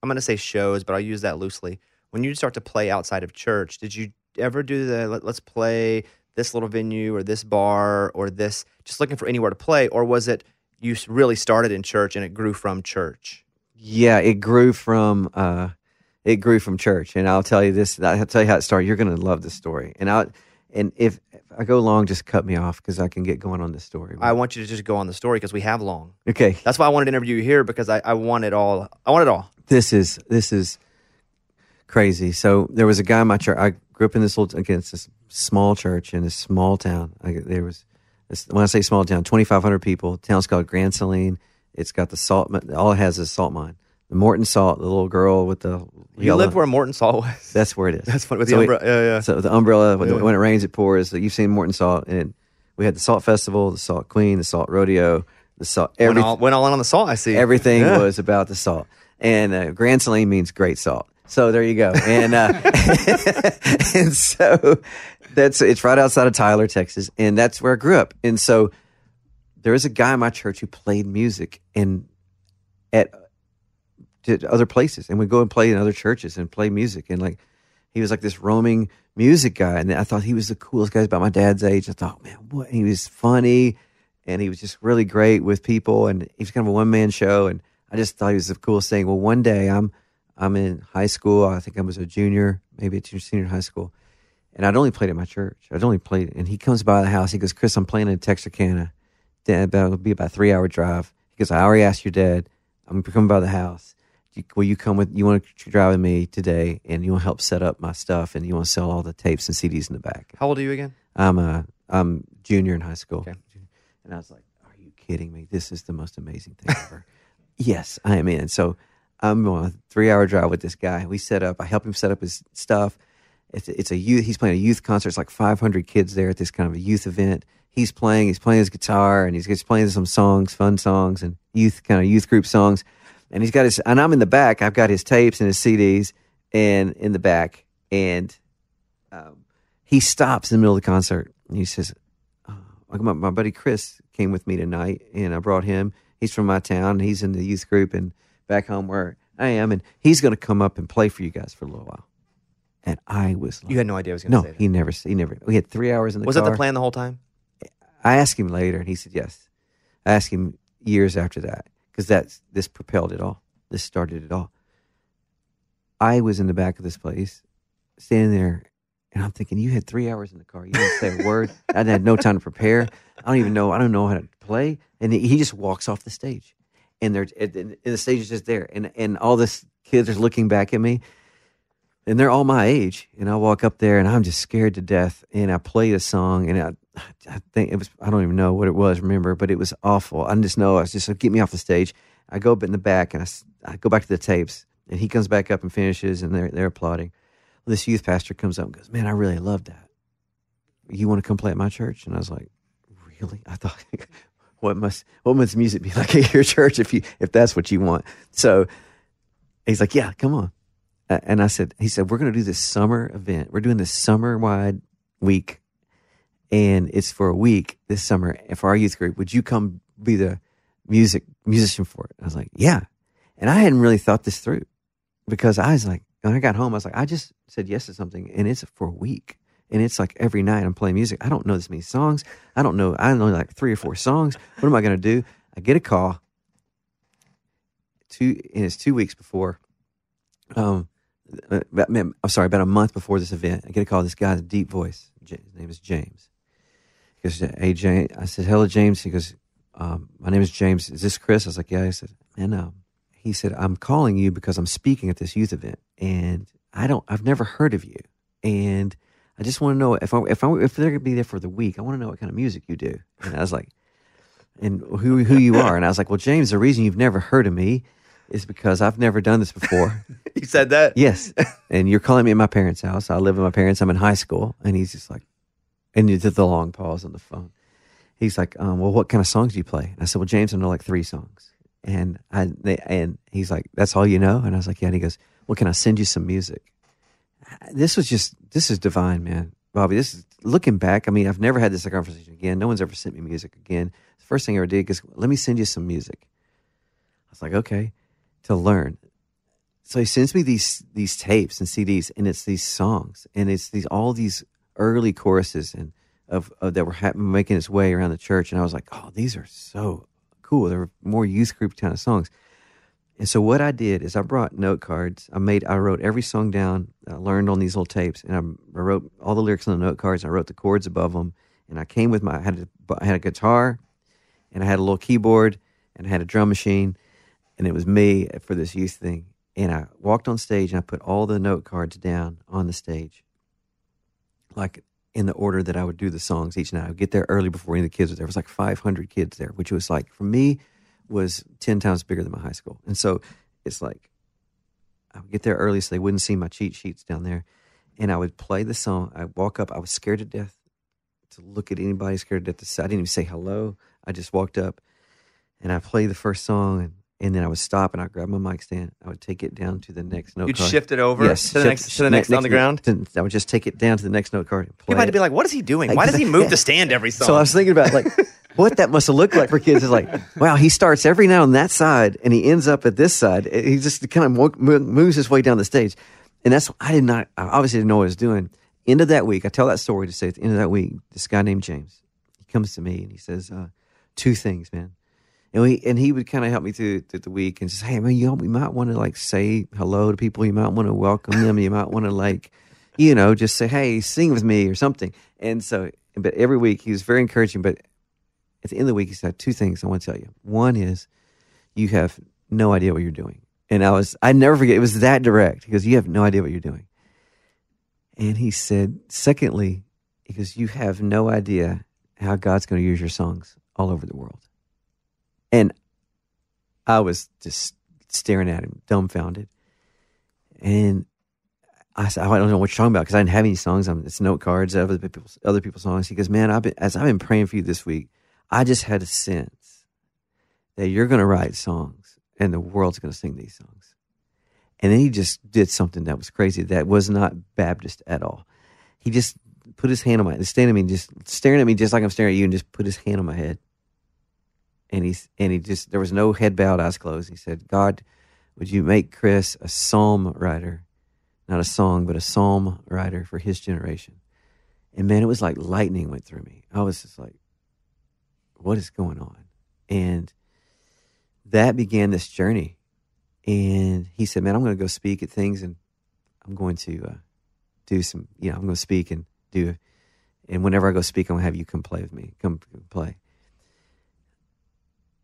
B: I'm going to say shows, but I'll use that loosely. When you start to play outside of church, did you ever do the let, let's play this little venue or this bar or this, just looking for anywhere to play? Or was it you really started in church and it grew from church?
C: Yeah, it grew from uh, it grew from church, and I'll tell you this. I'll tell you how it started. You're going to love this story, and I and if, if I go long, just cut me off because I can get going on the story.
B: I want you to just go on the story because we have long.
C: okay,
B: That's why I wanted to interview you here because I, I want it all. I want it all.
C: This is this is crazy. So there was a guy in my church. I grew up in this little again, it's this small church in a small town. I, there was this, when I say small town, twenty five hundred people. The town's called Grand Saline. It's got the salt. All it has is salt mine. The Morton salt. The little girl with the
B: You
C: yellow-
B: lived where Morton Salt was.
C: That's where it is.
B: That's funny with
C: So
B: the umbrella. Yeah, yeah.
C: So the umbrella when,
B: Yeah.
C: when it rains, it pours. So you've seen Morton Salt, and we had the Salt Festival, the Salt Queen, the Salt Rodeo, the Salt.
B: went, all, went all in on the salt, I see.
C: everything
B: Yeah.
C: was about the salt, and uh, Grand Saline means great salt. So there you go, and uh, and so that's it's right outside of Tyler, Texas, and that's where I grew up. And so there was a guy in my church who played music and at other places, and would go and play in other churches and play music, and like he was like this roaming music guy, and I thought he was the coolest guy about my dad's age. I thought, man, what? He was funny, and he was just really great with people, and he was kind of a one man show, and I just thought he was the coolest thing. Well, one day I'm I'm in high school. I think I was a junior, maybe a junior, senior in high school, and I'd only played at my church. I'd only played, and he comes by the house. He goes, "Chris, I'm playing in Texarkana. That'll be about a three hour drive." He goes, "I already asked your dad. I'm coming by the house. Will you come with? You want to drive with me today, and you want to help set up my stuff, and you want to sell all the tapes and CDs in the back."
B: How old are you again?
C: I'm a I'm junior in high school,
B: Okay.
C: and I was like, "Are you kidding me? This is the most amazing thing ever." yes, I am in. So I'm on a three hour drive with this guy. We set up. I help him set up his stuff. It's it's a youth. He's playing a youth concert. It's like 500 kids there at this kind of a youth event. He's playing. He's playing his guitar and he's, he's playing some songs, fun songs, and youth kind of youth group songs. And he's got his. And I'm in the back. I've got his tapes and his CDs, and in the back. And um, he stops in the middle of the concert and he says, oh, my, my buddy Chris came with me tonight and I brought him. He's from my town. He's in the youth group and back home where I am. And he's going to come up and play for you guys for a little while. And I was like,
B: You had no idea I was going to
C: no,
B: say that.
C: he never, he never, we had three hours in the car.
B: was
C: car.
B: that the plan the whole time?
C: I asked him later and he said yes. I asked him years after that because that's, this propelled it all. This started it all. I was in the back of this place standing there and I'm thinking, you had three hours in the car. You didn't say a word. I had no time to prepare. I don't even know. I don't know how to play. And he just walks off the stage, and they're and the stage is just there, and and all this kids are looking back at me, and they're all my age. And I walk up there, and I'm just scared to death. And I play a song, and I, I think it was I don't even know what it was. Remember, but it was awful. I just know I was just like, get me off the stage. I go up in the back, and I, I go back to the tapes, and he comes back up and finishes, and they're they're applauding this youth pastor comes up and goes, "Man, I really love that. You want to come play at my church?" And I was like, "Really?" I thought, "What must what must music be like at your church if you if that's what you want?" So he's like, "Yeah, come on." And I said, "He said we're going to do this summer event. We're doing this summer wide week, and it's for a week this summer for our youth group. Would you come be the music musician for it?" I was like, "Yeah," and I hadn't really thought this through because I was like, when I got home, I was like, I just said yes to something, and it's for a week, and it's like every night I'm playing music. I don't know this many songs. I don't know. I know like three or four songs. What am I going to do? I get a call. Two and it's two weeks before. Um, uh, about- I'm sorry, about a month before this event, I get a call. This guy, with a deep voice. His name is James. He goes, "Hey, James." I said, "Hello, James." He goes, um, "My name is James. Is this Chris?" I was like, "Yeah." He said, "Man, um, he said I'm calling you because I'm speaking at this youth event, and I don't. I've never heard of you, and I just want to know if I, if I, if they're gonna be there for the week. I want to know what kind of music you do." And I was like, "And who who you are?" And I was like, "Well, James, the reason you've never heard of me." Is because I've never done this before.
B: You said that?
C: Yes. and you're calling me at my parents' house. I live with my parents. I'm in high school. And he's just like, and you did the long pause on the phone. He's like, um, well, what kind of songs do you play? And I said, well, James, I know like three songs. And I, they, and he's like, that's all you know? And I was like, yeah. And he goes, well, can I send you some music? This was just, this is divine, man. Bobby, this is looking back. I mean, I've never had this conversation again. No one's ever sent me music again. The first thing I ever did is, let me send you some music. I was like, okay, to learn so he sends me these these tapes and CDs, and it's these songs, and it's these all these early choruses and of, of that were ha- making its way around the church, and I was like, oh, these are so cool. They were more youth group kind of songs. And so what I did is I brought note cards. I made I wrote every song down. I learned on these little tapes, and I, I wrote all the lyrics on the note cards. I wrote the chords above them, and I came with my I had a, I had a guitar, and I had a little keyboard, and I had a drum machine, and it was me for this youth thing. And I walked on stage and I put all the note cards down on the stage, like in the order that I would do the songs each night. I would get there early before any of the kids were there. It was like 500 kids there, which was like for me was 10 times bigger than my high school. And so it's like I would get there early so they wouldn't see my cheat sheets down there. And I would play the song. I walk up. I was scared to death to look at anybody. Scared to death to say. I didn't even say hello. I just walked up and I played the first song and and then I would stop and I'd grab my mic stand. I would take it down to the next note
B: You'd
C: card.
B: shift it over
C: yes,
B: to the
C: shift-
B: next- to the next on the ground?
C: to- I would just take it down to the next note card. And play
B: to
C: it.
B: be like, what is he doing? Why does he move the stand every song?
C: So I was thinking about like what that must have looked like for kids. Is like, wow, he starts every now on that side and he ends up at this side. He just kind of mo- mo- moves his way down the stage, and that's I did not. I obviously didn't know what I was doing. End of that week, I tell that story to say at the end of that week, this guy named James, he comes to me and he says uh, two things, man. And we and he would kind of help me through, through the week and just hey man, you, you might want to like say hello to people. You might want to welcome them. You might want to like, you know, just say hey, sing with me or something. And so, but every week he was very encouraging. But at the end of the week, he said two things I want to tell you. One is you have no idea what you're doing, and I was I never forget. It was that direct because you have no idea what you're doing. And he said, secondly, because you have no idea how God's going to use your songs all over the world. And I was just staring at him, dumbfounded. And I said, oh, I don't know what you're talking about because I didn't have any songs. I'm, it's note cards of other people's, other people's songs. He goes, man, I've been, as I've been praying for you this week, I just had a sense that you're going to write songs and the world's going to sing these songs. And then he just did something that was crazy. That was not Baptist at all. He just put his hand on my, standing at me, just staring at me, just like I'm staring at you, and just put his hand on my head. And he's and he just there was no head bowed, eyes closed. He said, "God, would you make Chris a psalm writer, not a song, but a psalm writer for his generation?" And man, it was like lightning went through me. I was just like, "What is going on?" And that began this journey and he said, "Man, I'm going to go speak at things, and I'm going to uh, do some. You know, I'm going to speak and do. And whenever I go speak, I'm going to have you come play with me. Come, play."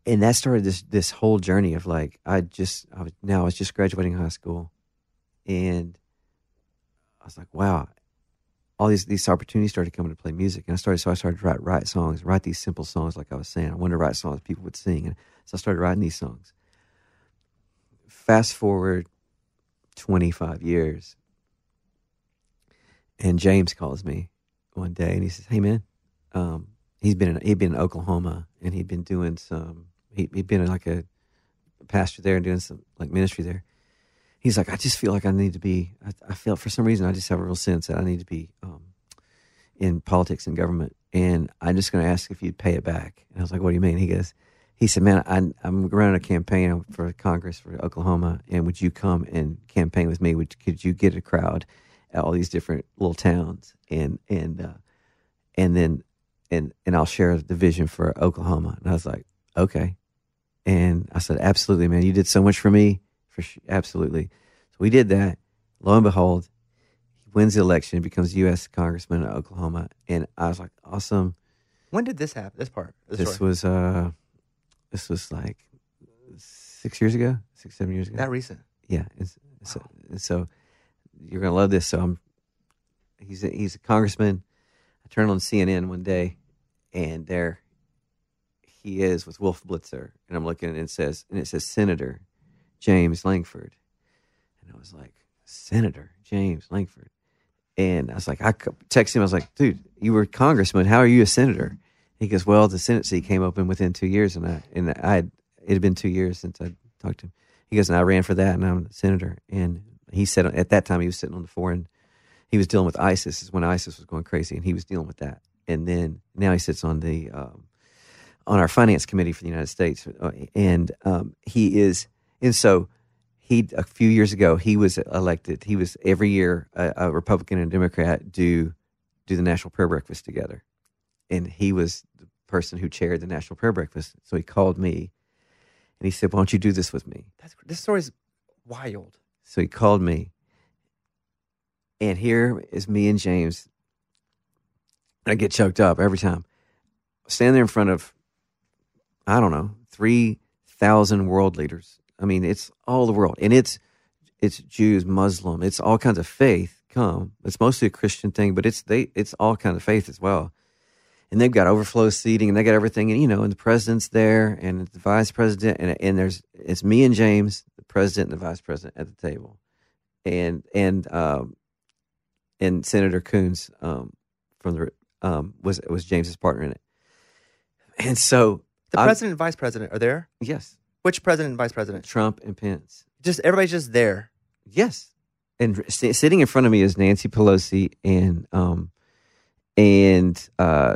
C: And that started this this whole journey of like I just I was now I was just graduating high school, and I was like, "Wow." All these these opportunities started coming to play music, and I started so I started to write write songs, write these simple songs, like I was saying. I wanted to write songs people would sing, and so I started writing these songs. Fast forward 25 years. And james calls me one day and he says hey man um, he's been in, he'd been in oklahoma and he'd been doing some he, he'd been like a pastor there and doing some like ministry there he's like i just feel like i need to be i, I feel for some reason i just have a real sense that i need to be um, in politics and government and i'm just going to ask if you'd pay it back and i was like what do you mean he goes he said, "Man, I, I'm running a campaign for Congress for Oklahoma, and would you come and campaign with me? Would could you get a crowd at all these different little towns, and and uh, and then and and I'll share the vision for Oklahoma." And I was like, "Okay." And I said, absolutely, man. You did so much for me. For sh- absolutely. So we did that. Lo and behold, he wins the election, becomes U.S. Congressman of Oklahoma, and I was like, awesome.
G: When did this happen? This part. This,
C: This was uh, this was like six years ago, six seven years ago.
G: That recent.
C: Yeah. It's, so, so you're gonna love this. So I'm. He's a, he's a congressman. I turned on CNN one day, and there he is with Wolf Blitzer, and I'm looking and it says and it says Senator James Lankford, and I was like Senator James Lankford, and I was like I texted him. I was like, dude, you were congressman. How are you a senator? He goes, well, the Senate seat came open within two years, and I and I had, it had been two years since I talked to him. He goes, and I ran for that, and I'm a senator. And he said at that time he was sitting on the foreign, he was dealing with ISIS is when ISIS was going crazy, and he was dealing with that. And then now he sits on the um, on our finance committee for the United States, uh, and um, he is, and so he a few years ago he was elected. He was every year a, a Republican and a Democrat do do the national prayer breakfast together, and he was the person who chaired the national prayer breakfast. So he called me, and he said, "Why don't you do this with me?"
G: That's, this story's wild.
C: So he called me, and here is me and James. I get choked up every time. Stand there in front of, I don't know, three thousand world leaders. I mean, it's all the world, and it's it's Jews, Muslim, it's all kinds of faith. Come, it's mostly a Christian thing, but it's they it's all kind of faith as well. And they've got overflow seating, and they got everything, and you know, and the president's there, and the vice president, and and there's it's me and James, the president and the vice president at the table, and and um, and Senator Coons um, from the um, was was James's partner in it, and so
G: The
C: I'm-
G: president and vice president are there.
C: yes,
G: Which president and vice president?
C: Trump and Pence,
G: Just everybody's just there.
C: yes, and s- sitting in front of me is Nancy Pelosi and um and uh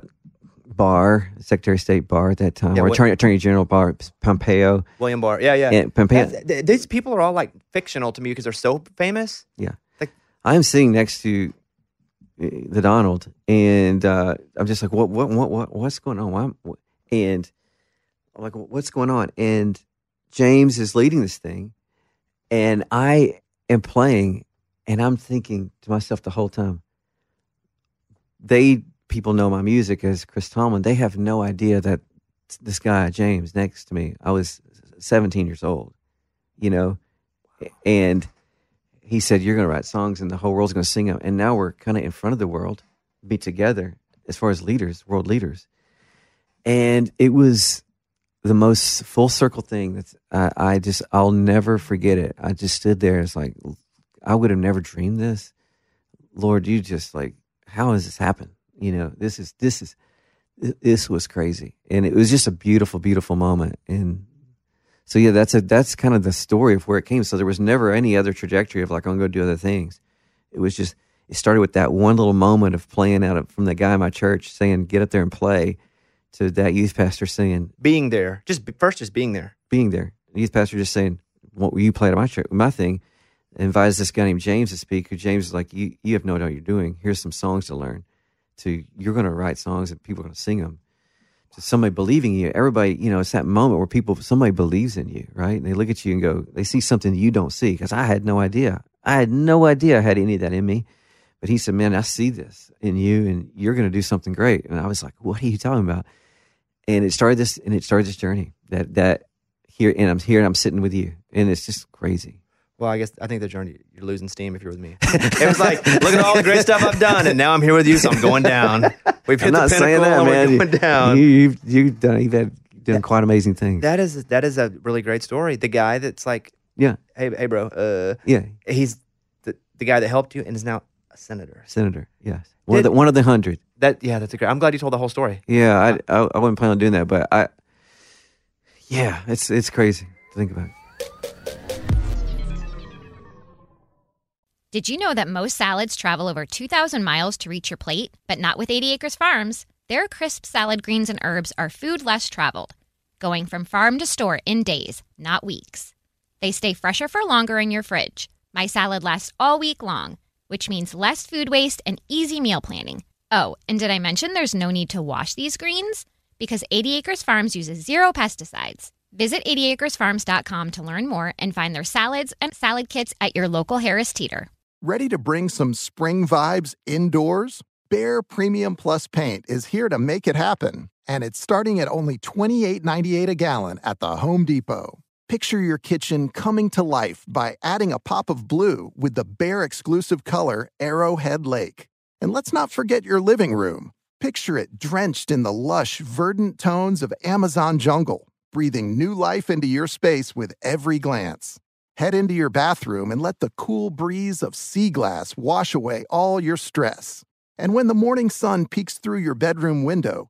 C: Barr, Secretary of State Barr at that time,
G: Yeah,
C: or
G: what-
C: Attorney Attorney General Barr, Pompeo,
G: William Barr. Yeah, yeah.
C: and Pompeo.
G: That's- these people are all like fictional to me because they're so famous.
C: Yeah.
G: Like-
C: I'm sitting next to uh, the Donald, and uh, I'm just like, what, what, what, what, what's going on? Why, what? And I'm like, what's going on? And James is leading this thing, and I am playing, and I'm thinking to myself the whole time, they people know my music as Chris Tomlin. They have no idea that this guy James next to me. I was 17 years old, you know, and he said, "You're going to write songs, and the whole world's going to sing them." And now we're kind of in front of the world, be together as far as leaders, world leaders, and it was the most full circle thing. That's I, just I'll never forget it. I just stood there. It's like I would have never dreamed this. Lord, you just like how has this happened? You know, this is this is this was crazy, and it was just a beautiful, beautiful moment. And so yeah, that's a that's kind of the story of where it came. So there was never any other trajectory of like I'm going to do other things. It was just it started with that one little moment of playing out of, from the guy in my church saying get up there and play, to that youth pastor saying
G: Being there. Just first, just being there.
C: being there. The youth pastor just saying, "What will you play at my church? My thing." Invites this guy named James to speak. Who James is like, "You you have no idea what you're doing. Here's some songs to learn. To you're going to write songs and people are going to sing them. To somebody believing you. Everybody, you know, it's that moment where people somebody believes in you, right? And they look at you and go, they see something you don't see. Because I had no idea. I had no idea I had any of that in me. But he said, "Man, I see this in you, and you're going to do something great." And I was like, "What are you talking about?" And it started this, and it started this journey that that here, and I'm here, and I'm sitting with you, and it's just crazy.
G: Well, I guess I think the journey you're losing steam if you're with me. it was like, look at all the great stuff I've done, and now I'm here with you, so I'm going down. We've hit
C: I'm
G: the
C: not
G: pinnacle,
C: saying that, man.
G: we're going down.
C: You, you've you've done you've had done quite amazing things.
G: that is that is a really great story. The guy that's like,
C: yeah,
G: hey, hey, bro, uh,
C: yeah,
G: he's the the guy that helped you and is now senator.
C: senator. Yes, one of the one of the hundred.
G: That yeah, that's a great. I'm glad you told the whole story.
C: Yeah, I, I I wasn't planning on doing that, but I. Yeah, it's it's crazy to think about.
E: Did you know that most salads travel over 2,000 miles to reach your plate? But not with 80 Acres Farms. Their crisp salad greens and herbs are food less traveled, going from farm to store in days, not weeks. They stay fresher for longer in your fridge. My salad lasts all week long, which means less food waste and easy meal planning. Oh, and did I mention there's no need to wash these greens? Because 80 Acres Farms uses zero pesticides. Visit 80acresfarms.com to learn more and find their salads and salad kits at your local Harris Teeter.
F: Ready to bring some spring vibes indoors? Behr Premium Plus paint is here to make it happen, and it's starting at only $28.98 a gallon at the Home Depot. Picture your kitchen coming to life by adding a pop of blue with the Behr exclusive color Arrowhead Lake. And let's not forget your living room. Picture it drenched in the lush, verdant tones of Amazon jungle, breathing new life into your space with every glance. Head into your bathroom and let the cool breeze of sea glass wash away all your stress. And when the morning sun peeks through your bedroom window,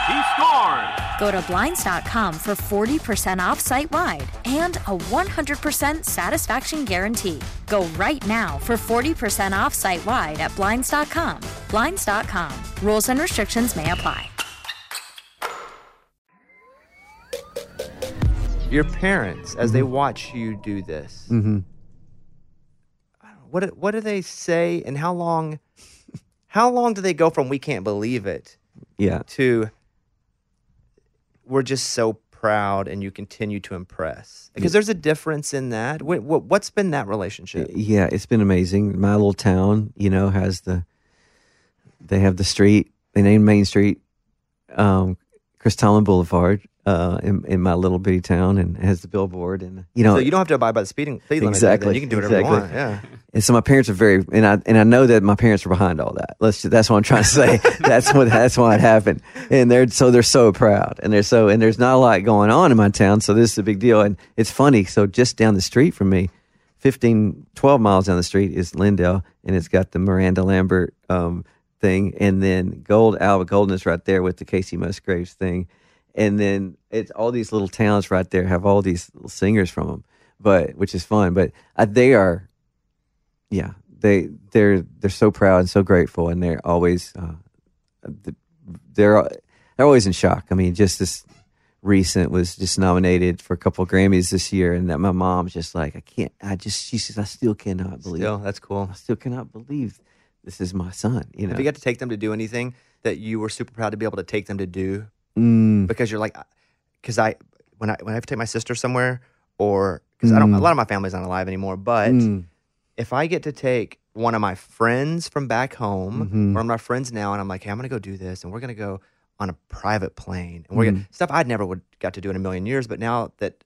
H: He scores. Go to Blinds.com for 40% off site wide and a 100% satisfaction guarantee. Go right now for 40% off site wide at Blinds.com. Blinds.com. Rules and restrictions may apply.
B: Your parents, as they watch you do this,
C: Mm-hmm.
B: what do- what do they say, and how long? How long do they go from "we can't believe it"
C: Yeah.
B: to "we're just so proud" and you continue to impress? Because there's a difference in that. What, what what's been that relationship?
C: Yeah, it's been amazing. My little town, you know, has the they have the street. They named Main Street, um, Chris Tomlin Boulevard, uh, in, in my little bitty town, and has the billboard. And you know,
B: so you don't have to abide by the speeding speed limit.
C: exactly.
B: You can do whatever
C: exactly.
B: you want. Yeah.
C: And so my parents are very, and I and I know that my parents are behind all that. Let's. That's what I'm trying to say. that's what that's why it happened. And they're so they're so proud, and they're so and there's not a lot going on in my town, so this is a big deal. And it's funny. So just down the street from me, 15, 12 miles down the street is Lindale and it's got the Miranda Lambert um, thing, and then Gold Alba Golden is right there with the Kacey Musgraves thing, and then it's all these little towns right there have all these little singers from them, but which is fun. But uh, they are, yeah, they they're they're so proud and so grateful, and they're always uh, they're they're always in shock. I mean, just this recent was just nominated for a couple of Grammys this year, and that my mom's just like, I can't. I just she says I still cannot believe.
B: Still, that's cool.
C: I still cannot believe this is my son. You know,
B: Have you got to take them to do anything that you were super proud to be able to take them to do?
C: Mm.
B: Because you're like, because I when I when I have to take my sister somewhere, or because I don't, a
C: Mm.
B: lot of my family's not alive anymore. But
C: Mm.
B: if I get to take one of my friends from back home,
C: Mhm.
B: or my friends now, and I'm like, hey, I'm gonna go do this, and we're gonna go on a private plane, and we're gonna
C: Mm.
B: stuff I'd never would got to do in a million years. But now that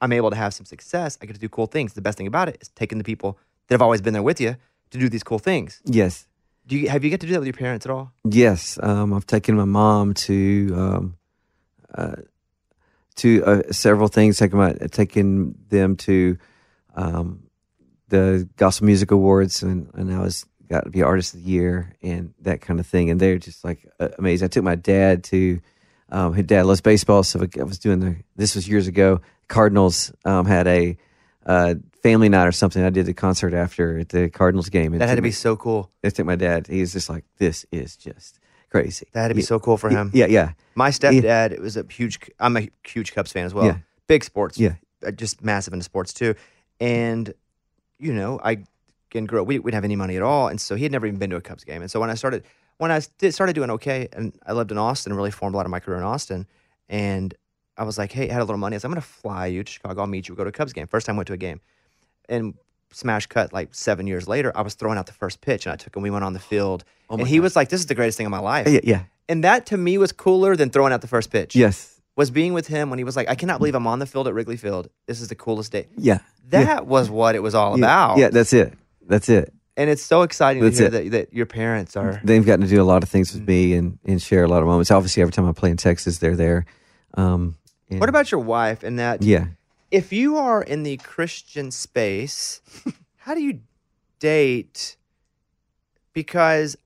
B: I'm able to have some success, I get to do cool things. The best thing about it is taking the people that have always been there with you to do these cool things.
C: yes,
B: Do you have you get to do that with your parents at all?
C: Yes, um, I've taken my mom to um, uh, to uh, several things. Taking my taking them to um, the Gospel Music Awards, and, and I was got to be Artist of the Year and that kind of thing. And they're just like amazing. I took my dad to. Um, his dad loves baseball, so I was doing the. This was years ago. Cardinals um, had a uh, family night or something. I did the concert after at the Cardinals game.
B: That had to be
C: me-
B: so cool.
C: I took my dad. He's just like, this is just crazy.
B: That had to be
C: Yeah.
B: so cool for him.
C: Yeah, yeah.
B: My stepdad was a huge. I'm a huge Cubs fan as well.
C: Yeah.
B: Big sports.
C: Yeah.
B: uh, just massive into sports too. And you know, I grew up. We didn't have any money at all, and so he had never even been to a Cubs game. And so when I started, when I did, started doing okay, and I lived in Austin, really formed a lot of my career in Austin, and I was like, hey, I had a little money. I was, I'm going to fly you to Chicago. I'll meet you. We'll go to a Cubs game. First time I went to a game, and smash cut like seven years later, I was throwing out the first pitch and I took him. We went on the field,
C: Oh
B: and he
C: God.
B: was like, "This is the greatest thing in my life."
C: Yeah, yeah.
B: And that to me was cooler than throwing out the first pitch.
C: Yes.
B: Was being with him when he was like, "I cannot believe I'm on the field at Wrigley Field. This is the coolest day."
C: Yeah.
B: That
C: yeah.
B: was what it was all
C: yeah.
B: about.
C: Yeah, that's it. That's it.
B: and it's so exciting
C: That's
B: to hear that, that your parents are.
C: They've gotten to do a lot of things with me and, and share a lot of moments. Obviously, every time I play in Texas, they're there. Um, and-
B: What about your wife and that?
C: Yeah.
B: If you are in the Christian space, how do you date? Because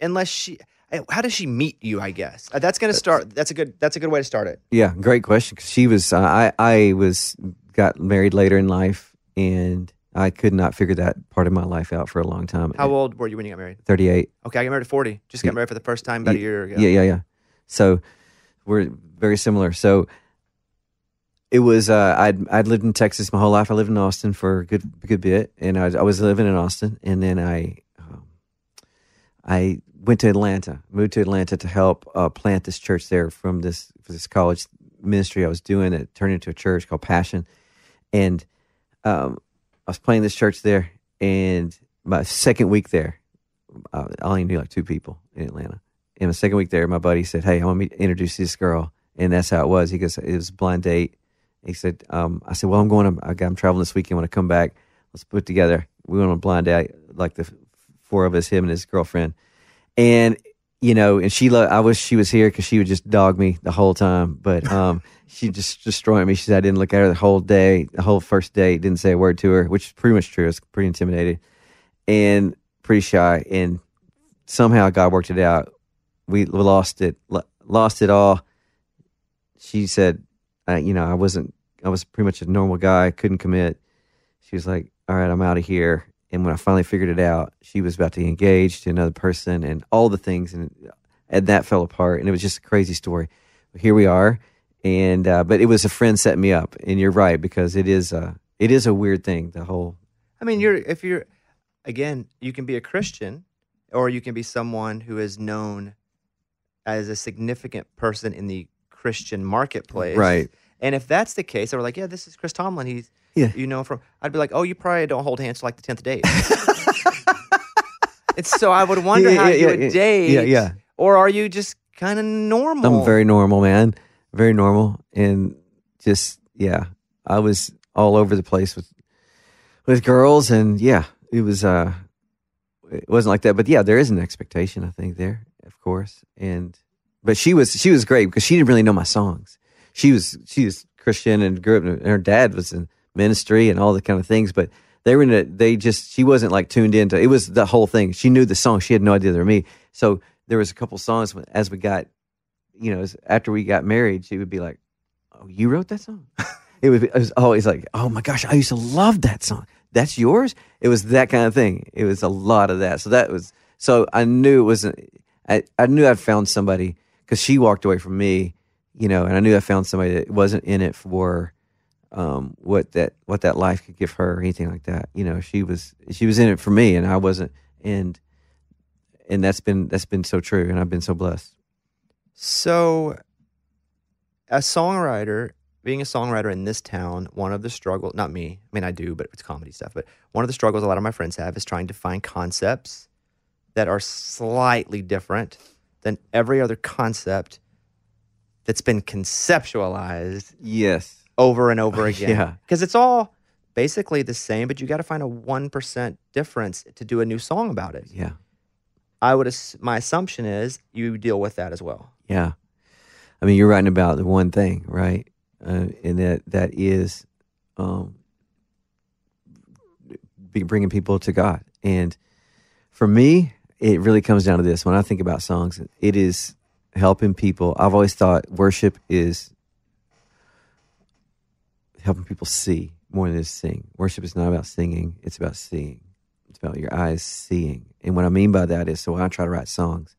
B: unless she, eh, how does she meet you? I guess Uh, that's going to start. That's a good. That's a good way to start it.
C: Yeah, great question. Because she was, uh, I, I was got married later in life, and I could not figure that part of my life out for a long time.
B: How old were you when you got married?
C: Thirty-eight.
B: Okay, I got married at forty. Just got
C: Yeah.
B: married for the first time about a year ago.
C: Yeah, yeah, yeah. So we're very similar. So it was uh, I'd I'd lived in Texas my whole life. I lived in Austin for a good good bit, and I, I was living in Austin, and then I um, I went to Atlanta, moved to Atlanta to help uh, plant this church there from this for this college ministry I was doing. It turned into a church called Passion, and um, I was playing this church there, and my second week there, uh, I only knew like two people in Atlanta. And my second week there, my buddy said, "Hey, I want me to introduce this girl," and that's how it was. He goes, "It was a blind date." He said, um, "I said, well, I'm going. To, I'm traveling this weekend. When I come back, let's put together. We went on a blind date, like the four of us, him and his girlfriend, and you know, and she. Lo- I wish she was here because she would just dog me the whole time, but um, she just destroyed me. She said I didn't look at her the whole day, the whole first day, didn't say a word to her, which is pretty much true. I was pretty intimidated and pretty shy, and somehow God worked it out. We lost it, lost it all. She said, uh, you know, I wasn't, I was pretty much a normal guy, couldn't commit. She was like, all right, I'm out of here. And when I finally figured it out, she was about to get engaged to another person and all the things. And, and that fell apart. And it was just a crazy story. Here we are. And, uh, but it was a friend setting me up. And you're right, because it is, uh, it is a weird thing, the whole,
B: I mean, you're if you're again, you can be a Christian, or you can be someone who is known as a significant person in the Christian marketplace,
C: Right.
B: And if that's the case, they were like, "Yeah, this is Chris Tomlin. He's
C: Yeah.
B: you know from." I'd be like, "Oh, you probably don't hold hands till like the tenth date." it's so I would wonder
C: Yeah,
B: how
C: yeah,
B: you
C: yeah,
B: would
C: yeah.
B: date,
C: Yeah, yeah.
B: or are you just kind of normal?
C: I'm very normal, man. Very normal, and just yeah, I was all over the place with with girls, and yeah, it was uh, it wasn't like that, but yeah, there is an expectation, I think, there, of course, and but she was she was great because she didn't really know my songs. She was she was Christian and grew up, and her dad was in ministry and all the kind of things, but. They were in a, they just, she wasn't like tuned into, it was the whole thing. She knew the song. She had no idea they were me. So there was a couple songs when- as we got you know, as- after we got married, she would be like, "Oh, you wrote that song?" it, would be, it was always like, "Oh my gosh, I used to love that song. That's yours." It was that kind of thing. It was a lot of that. So that was so I knew it wasn't. I I knew I'd found somebody because she walked away from me, you know, and I knew I found somebody that wasn't in it for um, what that what that life could give her or anything like that. You know, she was she was in it for me, and I wasn't, and and that's been that's been so true, and I've been so blessed.
B: So, a songwriter, being a songwriter in this town, one of the struggles, not me, I mean, I do, but it's comedy stuff, but one of the struggles a lot of my friends have is trying to find concepts that are slightly different than every other concept that's been conceptualized
C: Yes.
B: over and over again.
C: Yeah.
B: Because it's all basically the same, but you got to find a 1% difference to do a new song about it.
C: Yeah.
B: I would, my assumption is you deal with that as well.
C: Yeah. I mean, you're writing about the one thing, right? Uh, and that that is um, be bringing people to God. And for me, it really comes down to this. When I think about songs, it is helping people. I've always thought worship is helping people see more than just sing. Worship is not about singing, it's about seeing. It's about your eyes seeing. And what I mean by that is so when I try to write songs,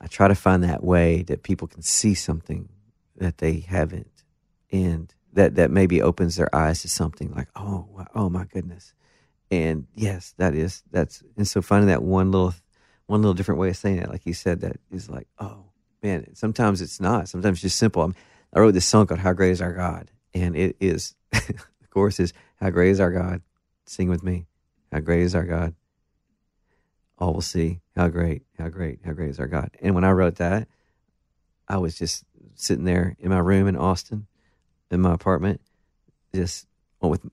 C: I try to find that way that people can see something that they haven't, and that that maybe opens their eyes to something like, oh, oh my goodness, and yes, that is that's and so finding that one little one little different way of saying it, like you said, that is like, oh man, sometimes it's not. Sometimes it's just simple. I'm, I wrote this song called "How Great Is Our God," and it is, the chorus is "How great is our God." Sing with me. how great is our God. All will see how great, how great, how great is our God. And when I wrote that, I was just sitting there in my room in Austin, in my apartment, just with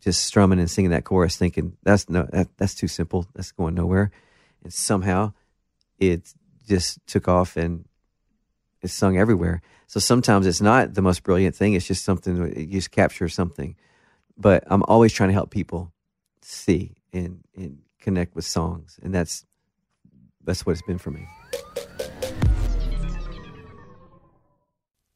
C: just strumming and singing that chorus, thinking that's no, that, that's too simple. That's going nowhere. And somehow, it just took off and it's sung everywhere. So sometimes it's not the most brilliant thing. It's just something you just capture something. But I'm always trying to help people see and and connect with songs, and that's that's what it's been for me.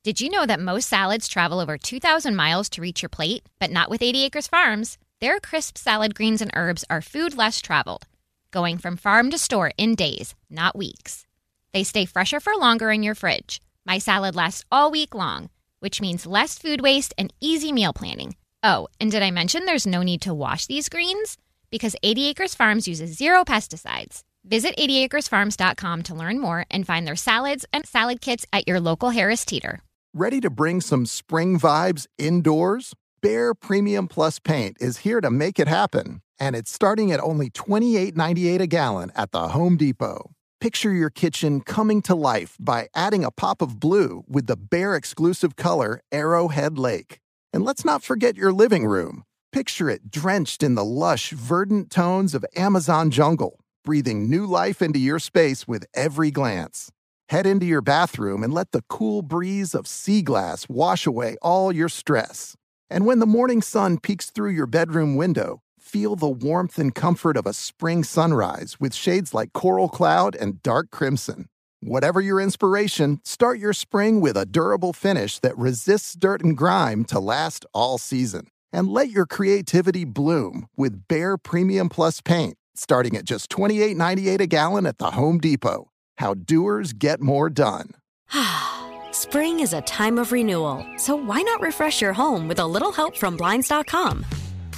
E: Did you know that most salads travel over 2,000 miles to reach your plate? But not with 80 Acres Farms. Their crisp salad greens and herbs are food less traveled, going from farm to store in days, not weeks. They stay fresher for longer in your fridge. My salad lasts all week long, which means less food waste and easy meal planning. Oh, and did I mention there's no need to wash these greens? Because 80 Acres Farms uses zero pesticides. Visit 80acresfarms.com to learn more and find their salads and salad kits at your local Harris Teeter.
F: Ready to bring some spring vibes indoors? Behr Premium Plus paint is here to make it happen, and it's starting at only $28.98 a gallon at the Home Depot. Picture your kitchen coming to life by adding a pop of blue with the Behr exclusive color Arrowhead Lake. And let's not forget your living room. Picture it drenched in the lush, verdant tones of Amazon jungle, breathing new life into your space with every glance. Head into your bathroom and let the cool breeze of sea glass wash away all your stress. And when the morning sun peeks through your bedroom window, feel the warmth and comfort of a spring sunrise with shades like coral cloud and dark crimson. Whatever your inspiration, start your spring with a durable finish that resists dirt and grime to last all season. And let your creativity bloom with Behr Premium Plus paint, starting at just $28.98 a gallon at the Home Depot. How doers get more done.
I: Spring is a time of renewal, so why not refresh your home with a little help from Blinds.com?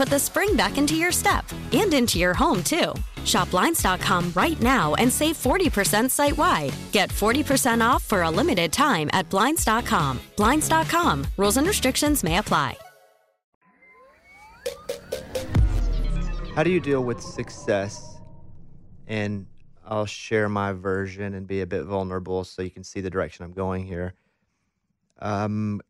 I: put the spring back into your step and into your home, too. Shop Blinds.com right now and save 40% site wide. Get 40% off for a limited time at Blinds.com. Blinds.com. Rules and restrictions may apply.
B: How do you deal with success? And I'll share my version and be a bit vulnerable so you can see the direction I'm going here. Um,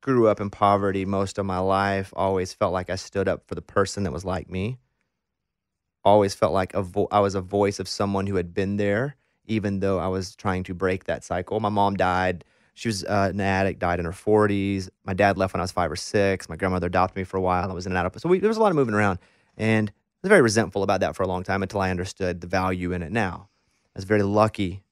B: grew up in poverty most of my life. Always felt like I stood up for the person that was like me. Always felt like a vo- I was a voice of someone who had been there, even though I was trying to break that cycle. My mom died. She was uh, an addict, died in her 40s. My dad left when I was five or six. My grandmother adopted me for a while. I was in and out of so we, there was a lot of moving around, and I was very resentful about that for a long time until I understood the value in it. Now, I was very lucky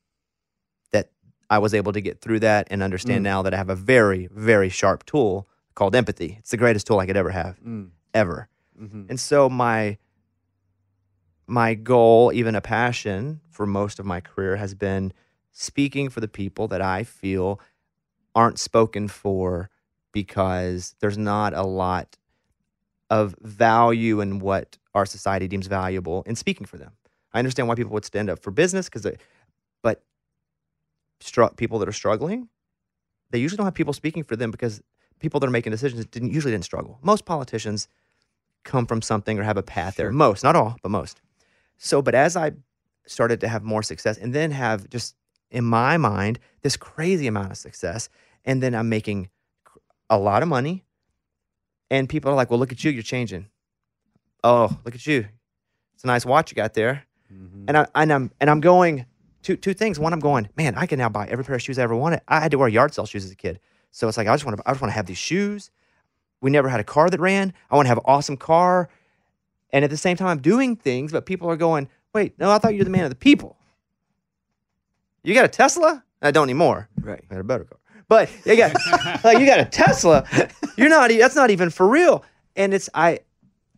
B: I was able to get through that and understand
C: Mm.
B: now that I have a very, very sharp tool called empathy. It's the greatest tool I could ever have,
C: Mm.
B: ever.
C: Mhm.
B: And so my my goal, even a passion for most of my career, has been speaking for the people that I feel aren't spoken for because there's not a lot of value in what our society deems valuable in speaking for them. I understand why people would stand up for business because, but stru- people that are struggling, they usually don't have people speaking for them because people that are making decisions didn't usually didn't struggle. Most politicians come from something or have a path there. Most, not all, but most. So, but as I started to have more success and then have just in my mind this crazy amount of success, and then I'm making a lot of money, and people are like, "Well, look at you, you're changing." Oh, look at you! It's a nice watch you got there, mm-hmm. and I and I'm and I'm going two two things. One, I'm going, man, I can now buy every pair of shoes I ever wanted. I had to wear yard sale shoes as a kid, so it's like I just want to I just want to have these shoes. We never had a car that ran. I want to have an awesome car. And at the same time, I'm doing things, but people are going, wait, no, I thought you're the man of the people. You got a Tesla? I don't anymore.
C: Right.
B: I got a better car. But you got like you got a Tesla. You're not. That's not even for real. And it's I.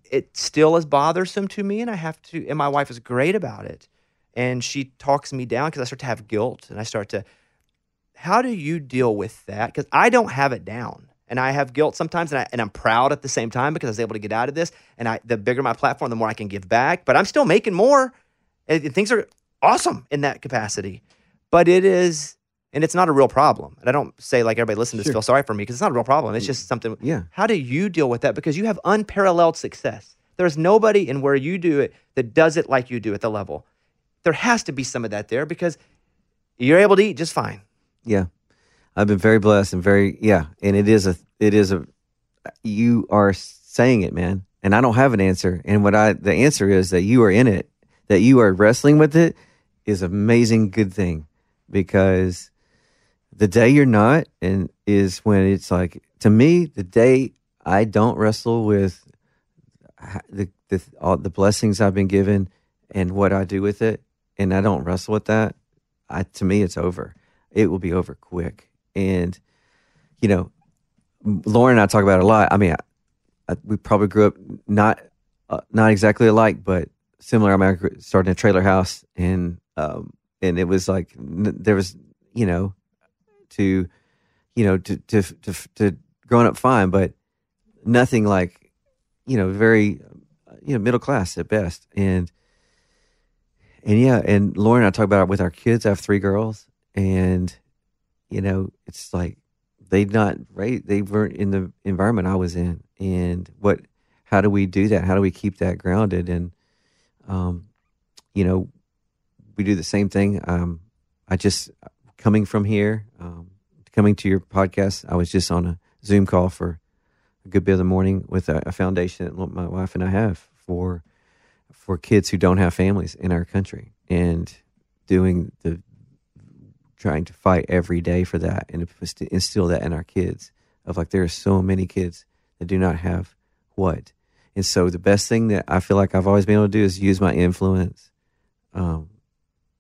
B: It still is bothersome to me, and I have to. And my wife is great about it, and she talks me down because I start to have guilt, and I start to. How do you deal with that? Because I don't have it down, and I have guilt sometimes, and, I, and I'm proud at the same time because I was able to get out of this. And I, the bigger my platform, the more I can give back. But I'm still making more, and and things are awesome in that capacity. But it is, and it's not a real problem. And I don't say like everybody listen to this
C: Sure.
B: feel sorry for me because it's not a real problem. It's mm, just something.
C: Yeah.
B: How do you deal with that? Because you have unparalleled success. There's nobody in where you do it that does it like you do at the level. There has to be some of that there because you're able to eat just fine.
C: Yeah. I've been very blessed and very yeah, and it is a it is a you are saying it, man. And I don't have an answer. And what I the answer is that you are in it, that you are wrestling with it is amazing good thing because the day you're not and is when it's like to me the day I don't wrestle with the the all the blessings I've been given and what I do with it and I don't wrestle with that I to me it's over. It will be over quick. And you know Lauren and I talk about a lot. I mean I, I, we probably grew up not uh, not exactly alike but similar. I mean I started in a trailer house and um and it was like n- there was you know to you know to to to, to growing up fine but nothing like you know very uh, you know middle class at best. And and yeah and lauren i talk about it with our kids. I have three girls and you know it's like they not right they weren't in the environment i was in. And what how do we do that? How do we keep that grounded? And um you know we do the same thing. Um i just coming from here um coming to your podcast i was just on a zoom call for a good bit of the morning with a, a foundation that my wife and I have for for kids who don't have families in our country, and doing the trying to fight every day for that and instill that in our kids of like there are so many kids that do not have what, and so the best thing that I feel like I've always been able to do is use my influence, um,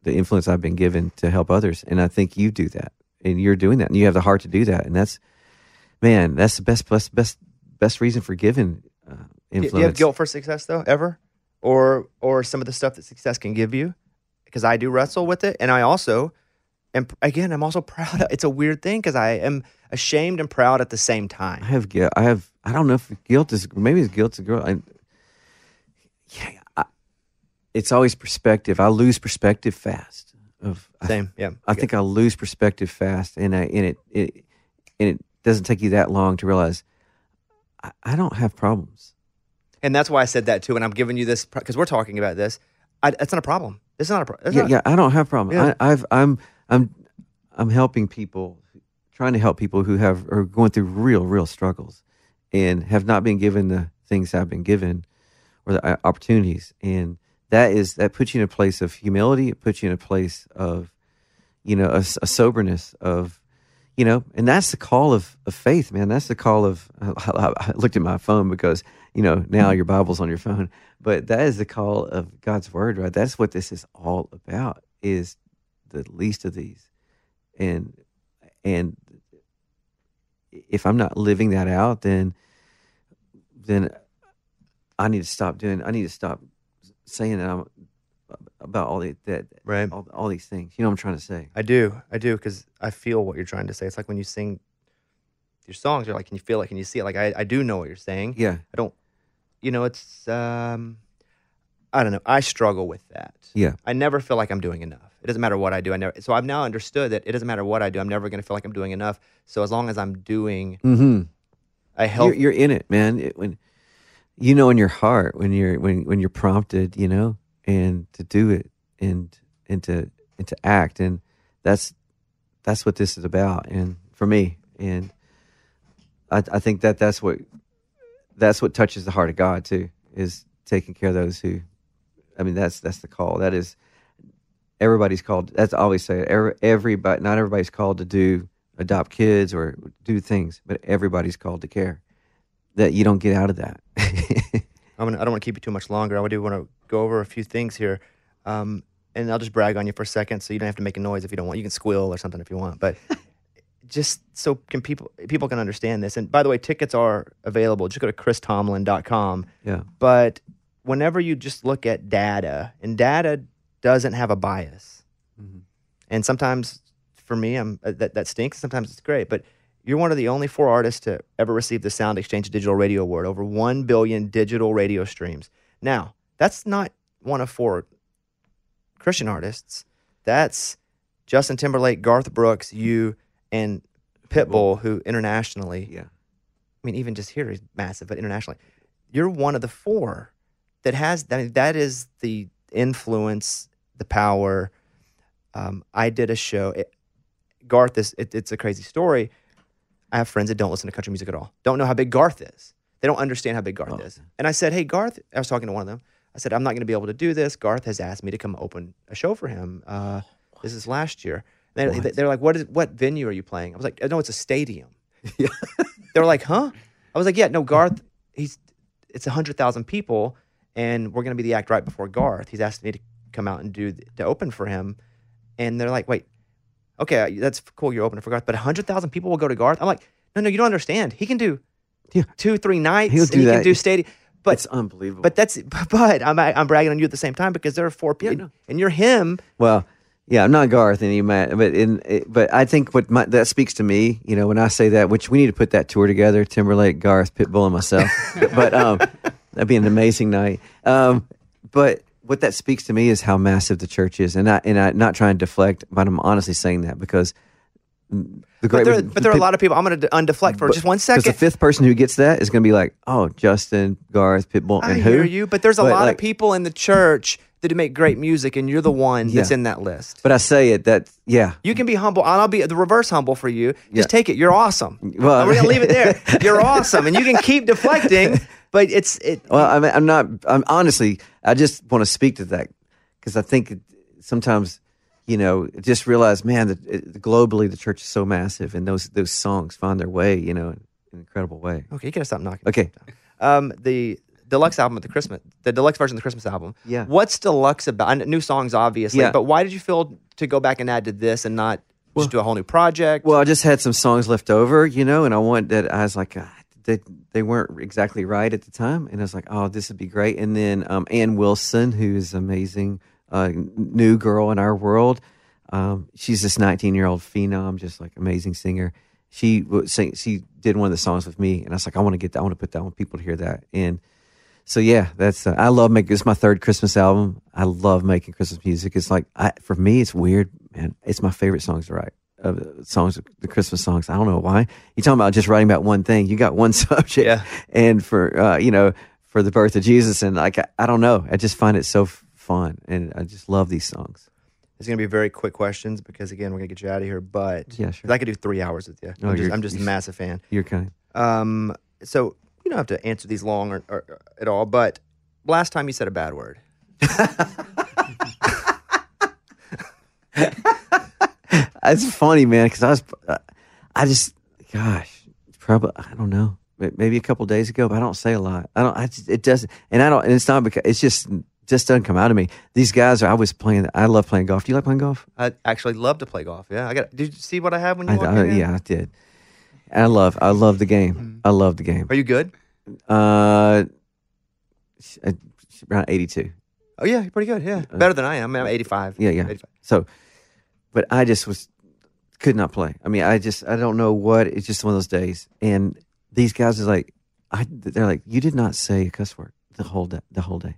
C: the influence I've been given to help others, and I think you do that, and you're doing that, and you have the heart to do that, and that's man, that's the best best best best reason for giving uh, influence.
B: do you have guilt for success though, ever, or or some of the stuff that success can give you? Because I do wrestle with it, and I also, and again, I'm also proud. Of, it's a weird thing because I am ashamed and proud at the same time.
C: I have guilt. I have. I don't know if guilt is maybe it's guilt to girl. I, yeah, I, it's always perspective. I lose perspective fast. Of I-
B: Same, yeah.
C: I think I lose perspective fast, and I and it it and it doesn't take you that long to realize I, I don't have problems.
B: And that's why I said that too. And I'm giving you this because we're talking about this. I, that's not a problem. It's not a problem.
C: yeah, yeah, I don't have problem.
B: Yeah.
C: I, I've I'm I'm I'm helping people, trying to help people who have are going through real real struggles, and have not been given the things I've been given, or the uh, opportunities, and that is that puts you in a place of humility. It puts you in a place of, you know, a soberness of, you know, and that's the call of, of faith, man. That's the call of. I looked at my phone because you know now mm-hmm. your Bible's on your phone, but that is the call of God's word, right? That's what this is all about. Is the least of these, and and if I'm not living that out, then then I need to stop doing. I need to stop saying that I'm about all the, that
B: right
C: all, all these things. You know what I'm trying to say?
B: I do. I do because I feel what you're trying to say. It's like when you sing your songs, you're like, can you feel it? Can you see it? Like, I, I do know what you're saying.
C: Yeah.
B: I don't, you know, it's, um, I don't know. I struggle with that.
C: Yeah.
B: I never feel like I'm doing enough. It doesn't matter what I do. I never, so I've now understood that it doesn't matter what I do. I'm never going to feel like I'm doing enough. So as long as I'm doing
C: Mm-hmm.
B: a help,
C: You're, you're in it, man. It, when you know in your heart when you're when when you're prompted, you know, and to do it and and to and to act, and that's that's what this is about. And for me, and I, I think that that's what that's what touches the heart of God too, is taking care of those who. I mean, that's that's the call. That is everybody's called. That's always say. Every, everybody, not everybody's called to do adopt kids or do things, but everybody's called to care. That you don't get out of that.
B: I'm gonna, I don't want to keep you too much longer. I do want to go over a few things here. Um, and I'll just brag on you for a second, so you don't have to make a noise if you don't want. You can squeal or something if you want, but just so can people people can understand this. And by the way, tickets are available. Just go to christomlin.com.
C: Yeah.
B: But whenever you just look at data, and data doesn't have a bias, and sometimes for me, I'm uh, that that stinks. Sometimes it's great, but you're one of the only four artists to ever receive the Sound Exchange Digital Radio Award, over one billion digital radio streams. Now, that's not one of four Christian artists. That's Justin Timberlake, Garth Brooks, you, and Pitbull, who internationally,
C: yeah,
B: I mean, even just here he's massive, but internationally, you're one of the four that has. I mean, that is the influence, the power. Um, I did a show. It, Garth is. It, it's a crazy story. I have friends that don't listen to country music at all. Don't know how big Garth is. They don't understand how big Garth is. And I said, "Hey, Garth." I was talking to one of them. I said, "I'm not going to be able to do this." Garth has asked me to come open a show for him. Uh, this is last year. They,
C: What?
B: they're like, "What is? What venue are you playing?" I was like, "No, it's a stadium." they were like, "Huh?" I was like, "Yeah, no, Garth. He's it's a hundred thousand people, and we're going to be the act right before Garth. He's asked me to come out and do to open for him." And they're like, "Wait, okay, that's cool. You're open for Garth, but hundred thousand people will go to Garth." I'm like, "No, no, you don't understand. He can do two, three nights.
C: He'll
B: and
C: do
B: he
C: that.
B: can do stadium." But
C: it's unbelievable.
B: But that's but I'm I'm bragging on you at the same time because there are four people, and you're him.
C: Well, yeah, I'm not Garth and you, Matt, but in but I think what my, that speaks to me, you know, when I say that, which we need to put that tour together: Timberlake, Garth, Pitbull, and myself. but um, that'd be an amazing night. Um, but what that speaks to me is how massive the church is, and I and I not trying to deflect, but I'm honestly saying that because the
B: But
C: great,
B: there, but there are a lot of people. I'm going to undeflect for just one
C: Because the fifth person who gets that is going to be like, oh, Justin, Garth, Pitbull,
B: I
C: and who?
B: hear you, but there's a
C: But,
B: lot
C: like,
B: of people in the church that make great music, and you're the one that's
C: Yeah.
B: in that list.
C: But I say it that yeah,
B: You can be humble, and I'll be the reverse humble for you. Just
C: Yeah.
B: take it. You're awesome.
C: Well,
B: we're gonna leave it there. You're awesome, and you can keep deflecting. But it's it.
C: Well, I mean, I'm not. I'm honestly. I just want to speak to that because I think it- sometimes, you know, just realize, man, that it, globally the church is so massive, and those those songs find their way, you know, in an incredible way.
B: Okay, you gotta stop knocking.
C: Okay,
B: Um, the deluxe album of the Christmas, the deluxe version of the Christmas album.
C: Yeah.
B: What's deluxe about? New songs, obviously.
C: Yeah.
B: But why did you feel to go back and add to this and not just do a whole new project?
C: Well, I just had some songs left over, you know, and I wanted that. I was like, ah, they they weren't exactly right at the time, and I was like, oh, this would be great. And then um, Anne Wilson, who is amazing, uh, new girl in our world. Um, she's this 19 year old phenom, just like amazing singer. She she did one of the songs with me, and I was like, I want to get that. I want to put that on people to hear that. And so yeah, that's uh, I love making. It's my third Christmas album. I love making Christmas music. It's like I, for me, it's weird, man. It's my favorite songs to write. Uh, songs, the Christmas songs. I don't know why. You talking about just writing about one thing? You got one subject,
B: Yeah.
C: and for uh, you know, for the birth of Jesus, and like I, I don't know. I just find it so f- fun, and I just love these songs.
B: It's gonna be very quick questions because again, we're gonna get you out of here. But
C: Yeah, sure.
B: I could do three hours with you.
C: Oh,
B: I'm, just, I'm just a massive fan.
C: You're kind.
B: Um, so you don't have to answer these long or, or, at all. But last time you said a bad word.
C: It's funny, man, because I was, I just, gosh, probably, I don't know, maybe a couple days ago, but I don't say a lot. I don't, I just, it doesn't, and I don't, and it's not because it's just, just doesn't come out of me. These guys are, I was playing, I love playing golf. Do you like playing golf?
B: I actually love to play golf. Yeah, I got. Did you see what I have when you
C: I,
B: walked
C: I-
B: in?
C: yeah, I did. I love, I love the game.
B: Mm-hmm.
C: I love the game.
B: Are you good?
C: Uh, uh, around 82.
B: Oh yeah, you're pretty good. Yeah,
C: Uh,
B: better than I am. I'm 85.
C: Yeah, yeah.
B: 85.
C: So, but I just was could not play. I mean, I just I don't know what. It's just one of those days. And these guys is like, I they're like, you did not say a cuss word the whole day, the whole day.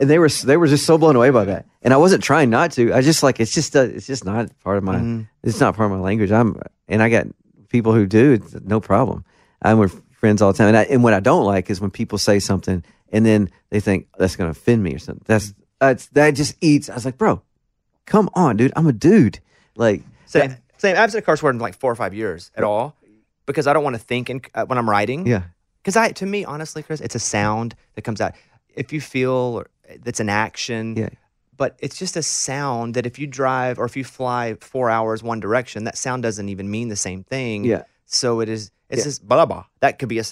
C: And they were they were just so blown away by that. And I wasn't trying not to. I just like it's just uh, it's just not part of my
B: Mhm.
C: it's not part of my language. I'm and I got people who do it's no problem. I'm with friends all the time. And I, and what I don't like is when people say something and then they think that's going to offend me or something. That's that's that just eats. I was like, bro, come on, dude. I'm a dude. Like,
B: Same. Same. I haven't said a curse word in like four or five years at all because I don't want to think in, uh, when I'm writing.
C: yeah,
B: Because I, to me, honestly, Chris, it's a sound that comes out. If you feel or that's an action,
C: yeah.
B: but it's just a sound that if you drive or if you fly four hours one direction, that sound doesn't even mean the same thing.
C: Yeah.
B: So it is. It's
C: Yeah.
B: just blah blah. That could be a.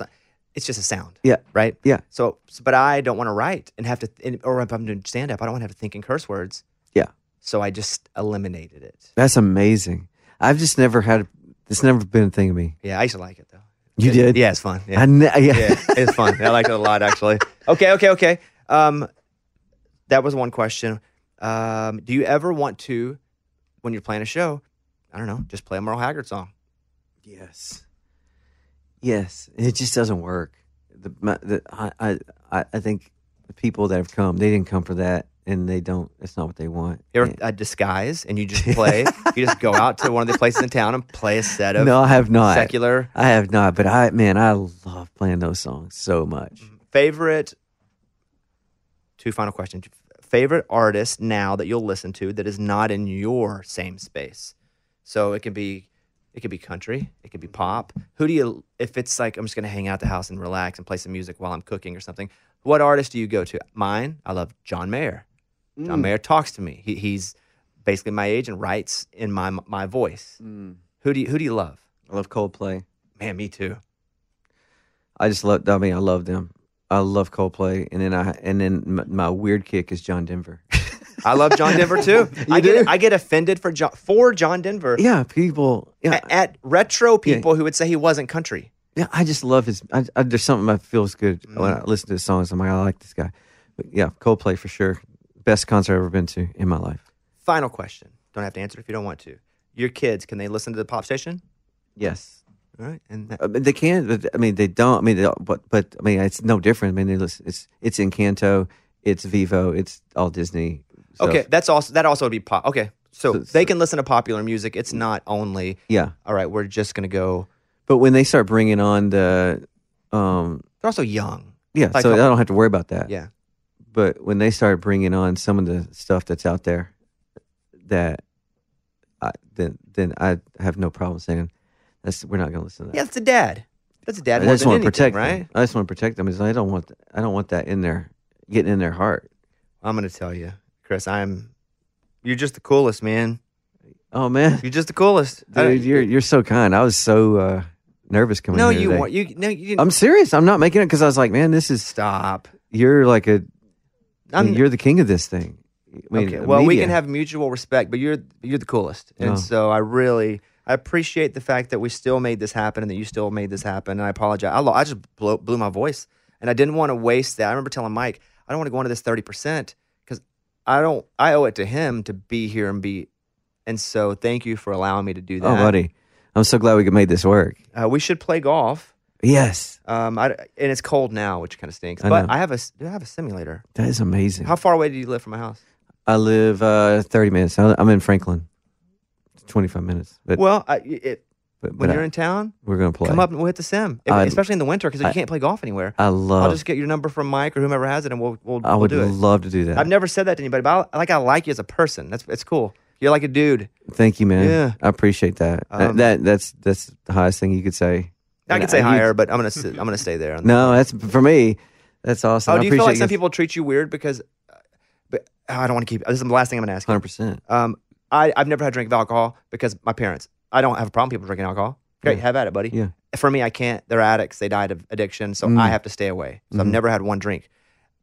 B: It's just a sound.
C: Yeah.
B: Right.
C: Yeah.
B: So, so- but I don't want to write and have to, or if I'm doing stand up, I don't want to have to think in curse words.
C: Yeah.
B: So I just eliminated it.
C: That's amazing. I've just never had. It's never been a thing of me.
B: Yeah, I used to like it though.
C: You
B: It-
C: did?
B: Yeah, it's fun. Yeah.
C: I ne- yeah.
B: it's fun. I liked it a lot actually. Okay, okay, okay. Um, that was one question. Um, do you ever want to, when you're playing a show, I don't know, just play a Merle Haggard song?
C: Yes. Yes, it just doesn't work. The, my, the, I, I I think the people that have come, they didn't come for that, and they don't. It's not what they want.
B: Ever a disguise and you just play? you just go out to one of the places in town and play a set of
C: no, I have not.
B: secular
C: I have not. But I, man, I love playing those songs so much. Mm-hmm.
B: favorite. Two final questions. Favorite artist now that you'll listen to that is not in your same space. So it can be, it could be country, it could be pop. Who do you? If it's like I'm just gonna hang out at the house and relax and play some music while I'm cooking or something. What artist do you go to? Mine. I love John Mayer. John
C: Mm.
B: Mayer talks to me. He, he's basically my age and writes in my my voice. Who do you Who do you love?
C: I love Coldplay.
B: Man, me too.
C: I just love. I mean, I love them. I love Coldplay, and then I and then my, my weird kick is John Denver.
B: I love John Denver too. I get I get offended for John for John Denver.
C: Yeah, people. Yeah,
B: at, at retro people who would say he wasn't country.
C: Yeah, I just love his. I, I, there's something that feels good when
B: Mm.
C: I listen to his songs. I'm like, I like this guy. But yeah, Coldplay for sure. Best concert I've ever been to in my life.
B: Final question. Don't have to answer if you don't want to. Your kids can they listen to the pop station?
C: Yes.
B: All right, and that,
C: I mean, they can, but I mean, they don't. I mean, they, but but I mean, it's no different. I mean, they listen, it's it's Encanto, it's Vivo, it's all Disney. So-
B: okay, that's also that also would be pop. Okay, so, they can listen to popular music. It's not only
C: Yeah.
B: All right, we're just gonna go.
C: But when they start bringing on the, um,
B: They're also young.
C: yeah,
B: Like
C: so I don't have to worry about that.
B: Yeah.
C: But when they start bringing on some of the stuff that's out there, that, I, then then I have no problem saying, that's we're not going to listen to that.
B: Yeah, that's a dad. That's a dad.
C: I
B: more
C: just
B: than
C: want to protect
B: right?
C: them. I just want to protect them. I don't want I don't want that in there getting in their heart.
B: I'm gonna tell you, Chris. I'm. You're just the coolest, man.
C: Oh man,
B: You're just the coolest, I
C: dude, you're you're so kind. I was so uh, nervous coming.
B: No,
C: here
B: you
C: today.
B: want you. No, you.
C: I'm serious. I'm not making it because I was like, man, this is
B: stop.
C: You're like a. I mean, you're the king of this thing. I mean,
B: okay. Well, we can have mutual respect, but you're you're the coolest, and
C: Oh.
B: so I really I appreciate the fact that we still made this happen and that you still made this happen. And I apologize. I, lo- I just blew, blew my voice, and I didn't want to waste that. I remember telling Mike, I don't want to go into this thirty percent because I don't. I owe it to him to be here and be. And so, thank you for allowing me to do that.
C: Oh, buddy, I'm so glad we could make this work.
B: Uh, we should play golf.
C: Yes,
B: Um, I, and it's cold now, which kind of stinks.
C: I
B: but
C: know.
B: I have a I have a simulator.
C: that is amazing.
B: How far away do you live from my house?
C: I live uh, 30 minutes. I- I'm in Franklin. It's 25 minutes. But,
B: well, I, it,
C: but,
B: when
C: but
B: you're
C: I-
B: in town,
C: we're gonna play.
B: come up and we'll hit the sim, If-
C: I'd-
B: especially in the winter because you
C: I-
B: can't play golf anywhere.
C: I love- I'll
B: just get your number from Mike or whomever has it, and we'll we'll,
C: I
B: we'll
C: would
B: do it.
C: love to do that.
B: I've never said that to anybody, but I, like I like you as a person. That's it's cool. You're like a dude.
C: Thank you, man.
B: Yeah.
C: I appreciate that. That-
B: Um,
C: that that's that's the highest thing you could say.
B: I could say
C: you-
B: higher, but I'm gonna sit, I'm gonna stay there.
C: No, that's for me. That's awesome.
B: Oh, do you feel like some people treat you weird because? uh, But oh, I don't want to keep. This is the last thing I'm gonna ask. you.
C: 100%.
B: Um, I I've never had a drink of alcohol because my parents. I don't have a problem with people drinking alcohol. Great,
C: Yeah.
B: have at it, buddy.
C: Yeah.
B: For me, I can't. They're addicts. They died of addiction, so
C: Mm.
B: I have to stay away. So I've
C: Mhm.
B: never had one drink.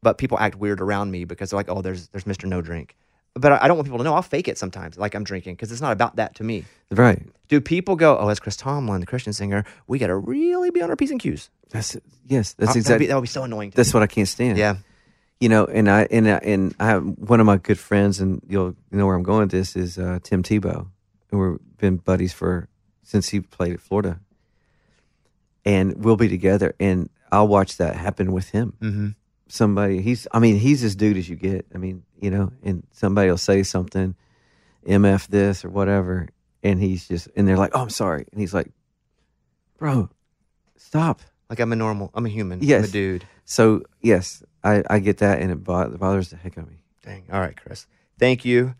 B: But people act weird around me because they're like, "Oh, there's there's Mister No Drink." But I, don't want people to know. I'll fake it sometimes, like I'm drinking, because it's not about that to me.
C: Right.
B: Do people go, "Oh, that's Chris Tomlin, the Christian singer. We got to really be on our p's and q's."
C: That's yes. That's exactly.
B: that would be so annoying to
C: That's
B: me.
C: what I can't stand.
B: Yeah.
C: You know, and I and I, and I have one of my good friends, and you'll know where I'm going with this is uh, Tim Tebow, and we've been buddies for since he played at Florida, and we'll be together, and I'll watch that happen with him.
B: Mm-hmm.
C: Somebody, he's, I mean, he's as dude as you get. I mean, you know, and somebody will say something, mf this or whatever, and he's just, and they're like, oh, I'm sorry, and he's like, bro, stop.
B: Like I'm a normal. I'm a human. I'm a dude.
C: So yes, I, I get that, and it bothers the heck out of me.
B: Dang. All right, Chris. Thank you.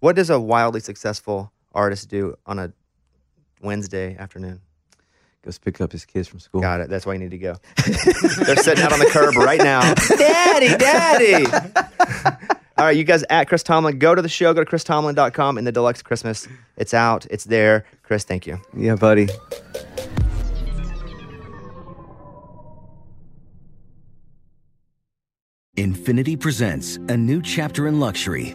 B: What does a wildly successful artist do on a Wednesday afternoon?
C: Goes pick up his kids from school.
B: Got it. That's why you need to go. They're sitting out on the curb right now. Daddy, daddy. All right, you guys at Chris Tomlin, go to the show, go to christomlin.com in the deluxe Christmas. It's out, it's there. Chris, thank you.
C: Yeah, buddy.
A: Infiniti presents a new chapter in luxury,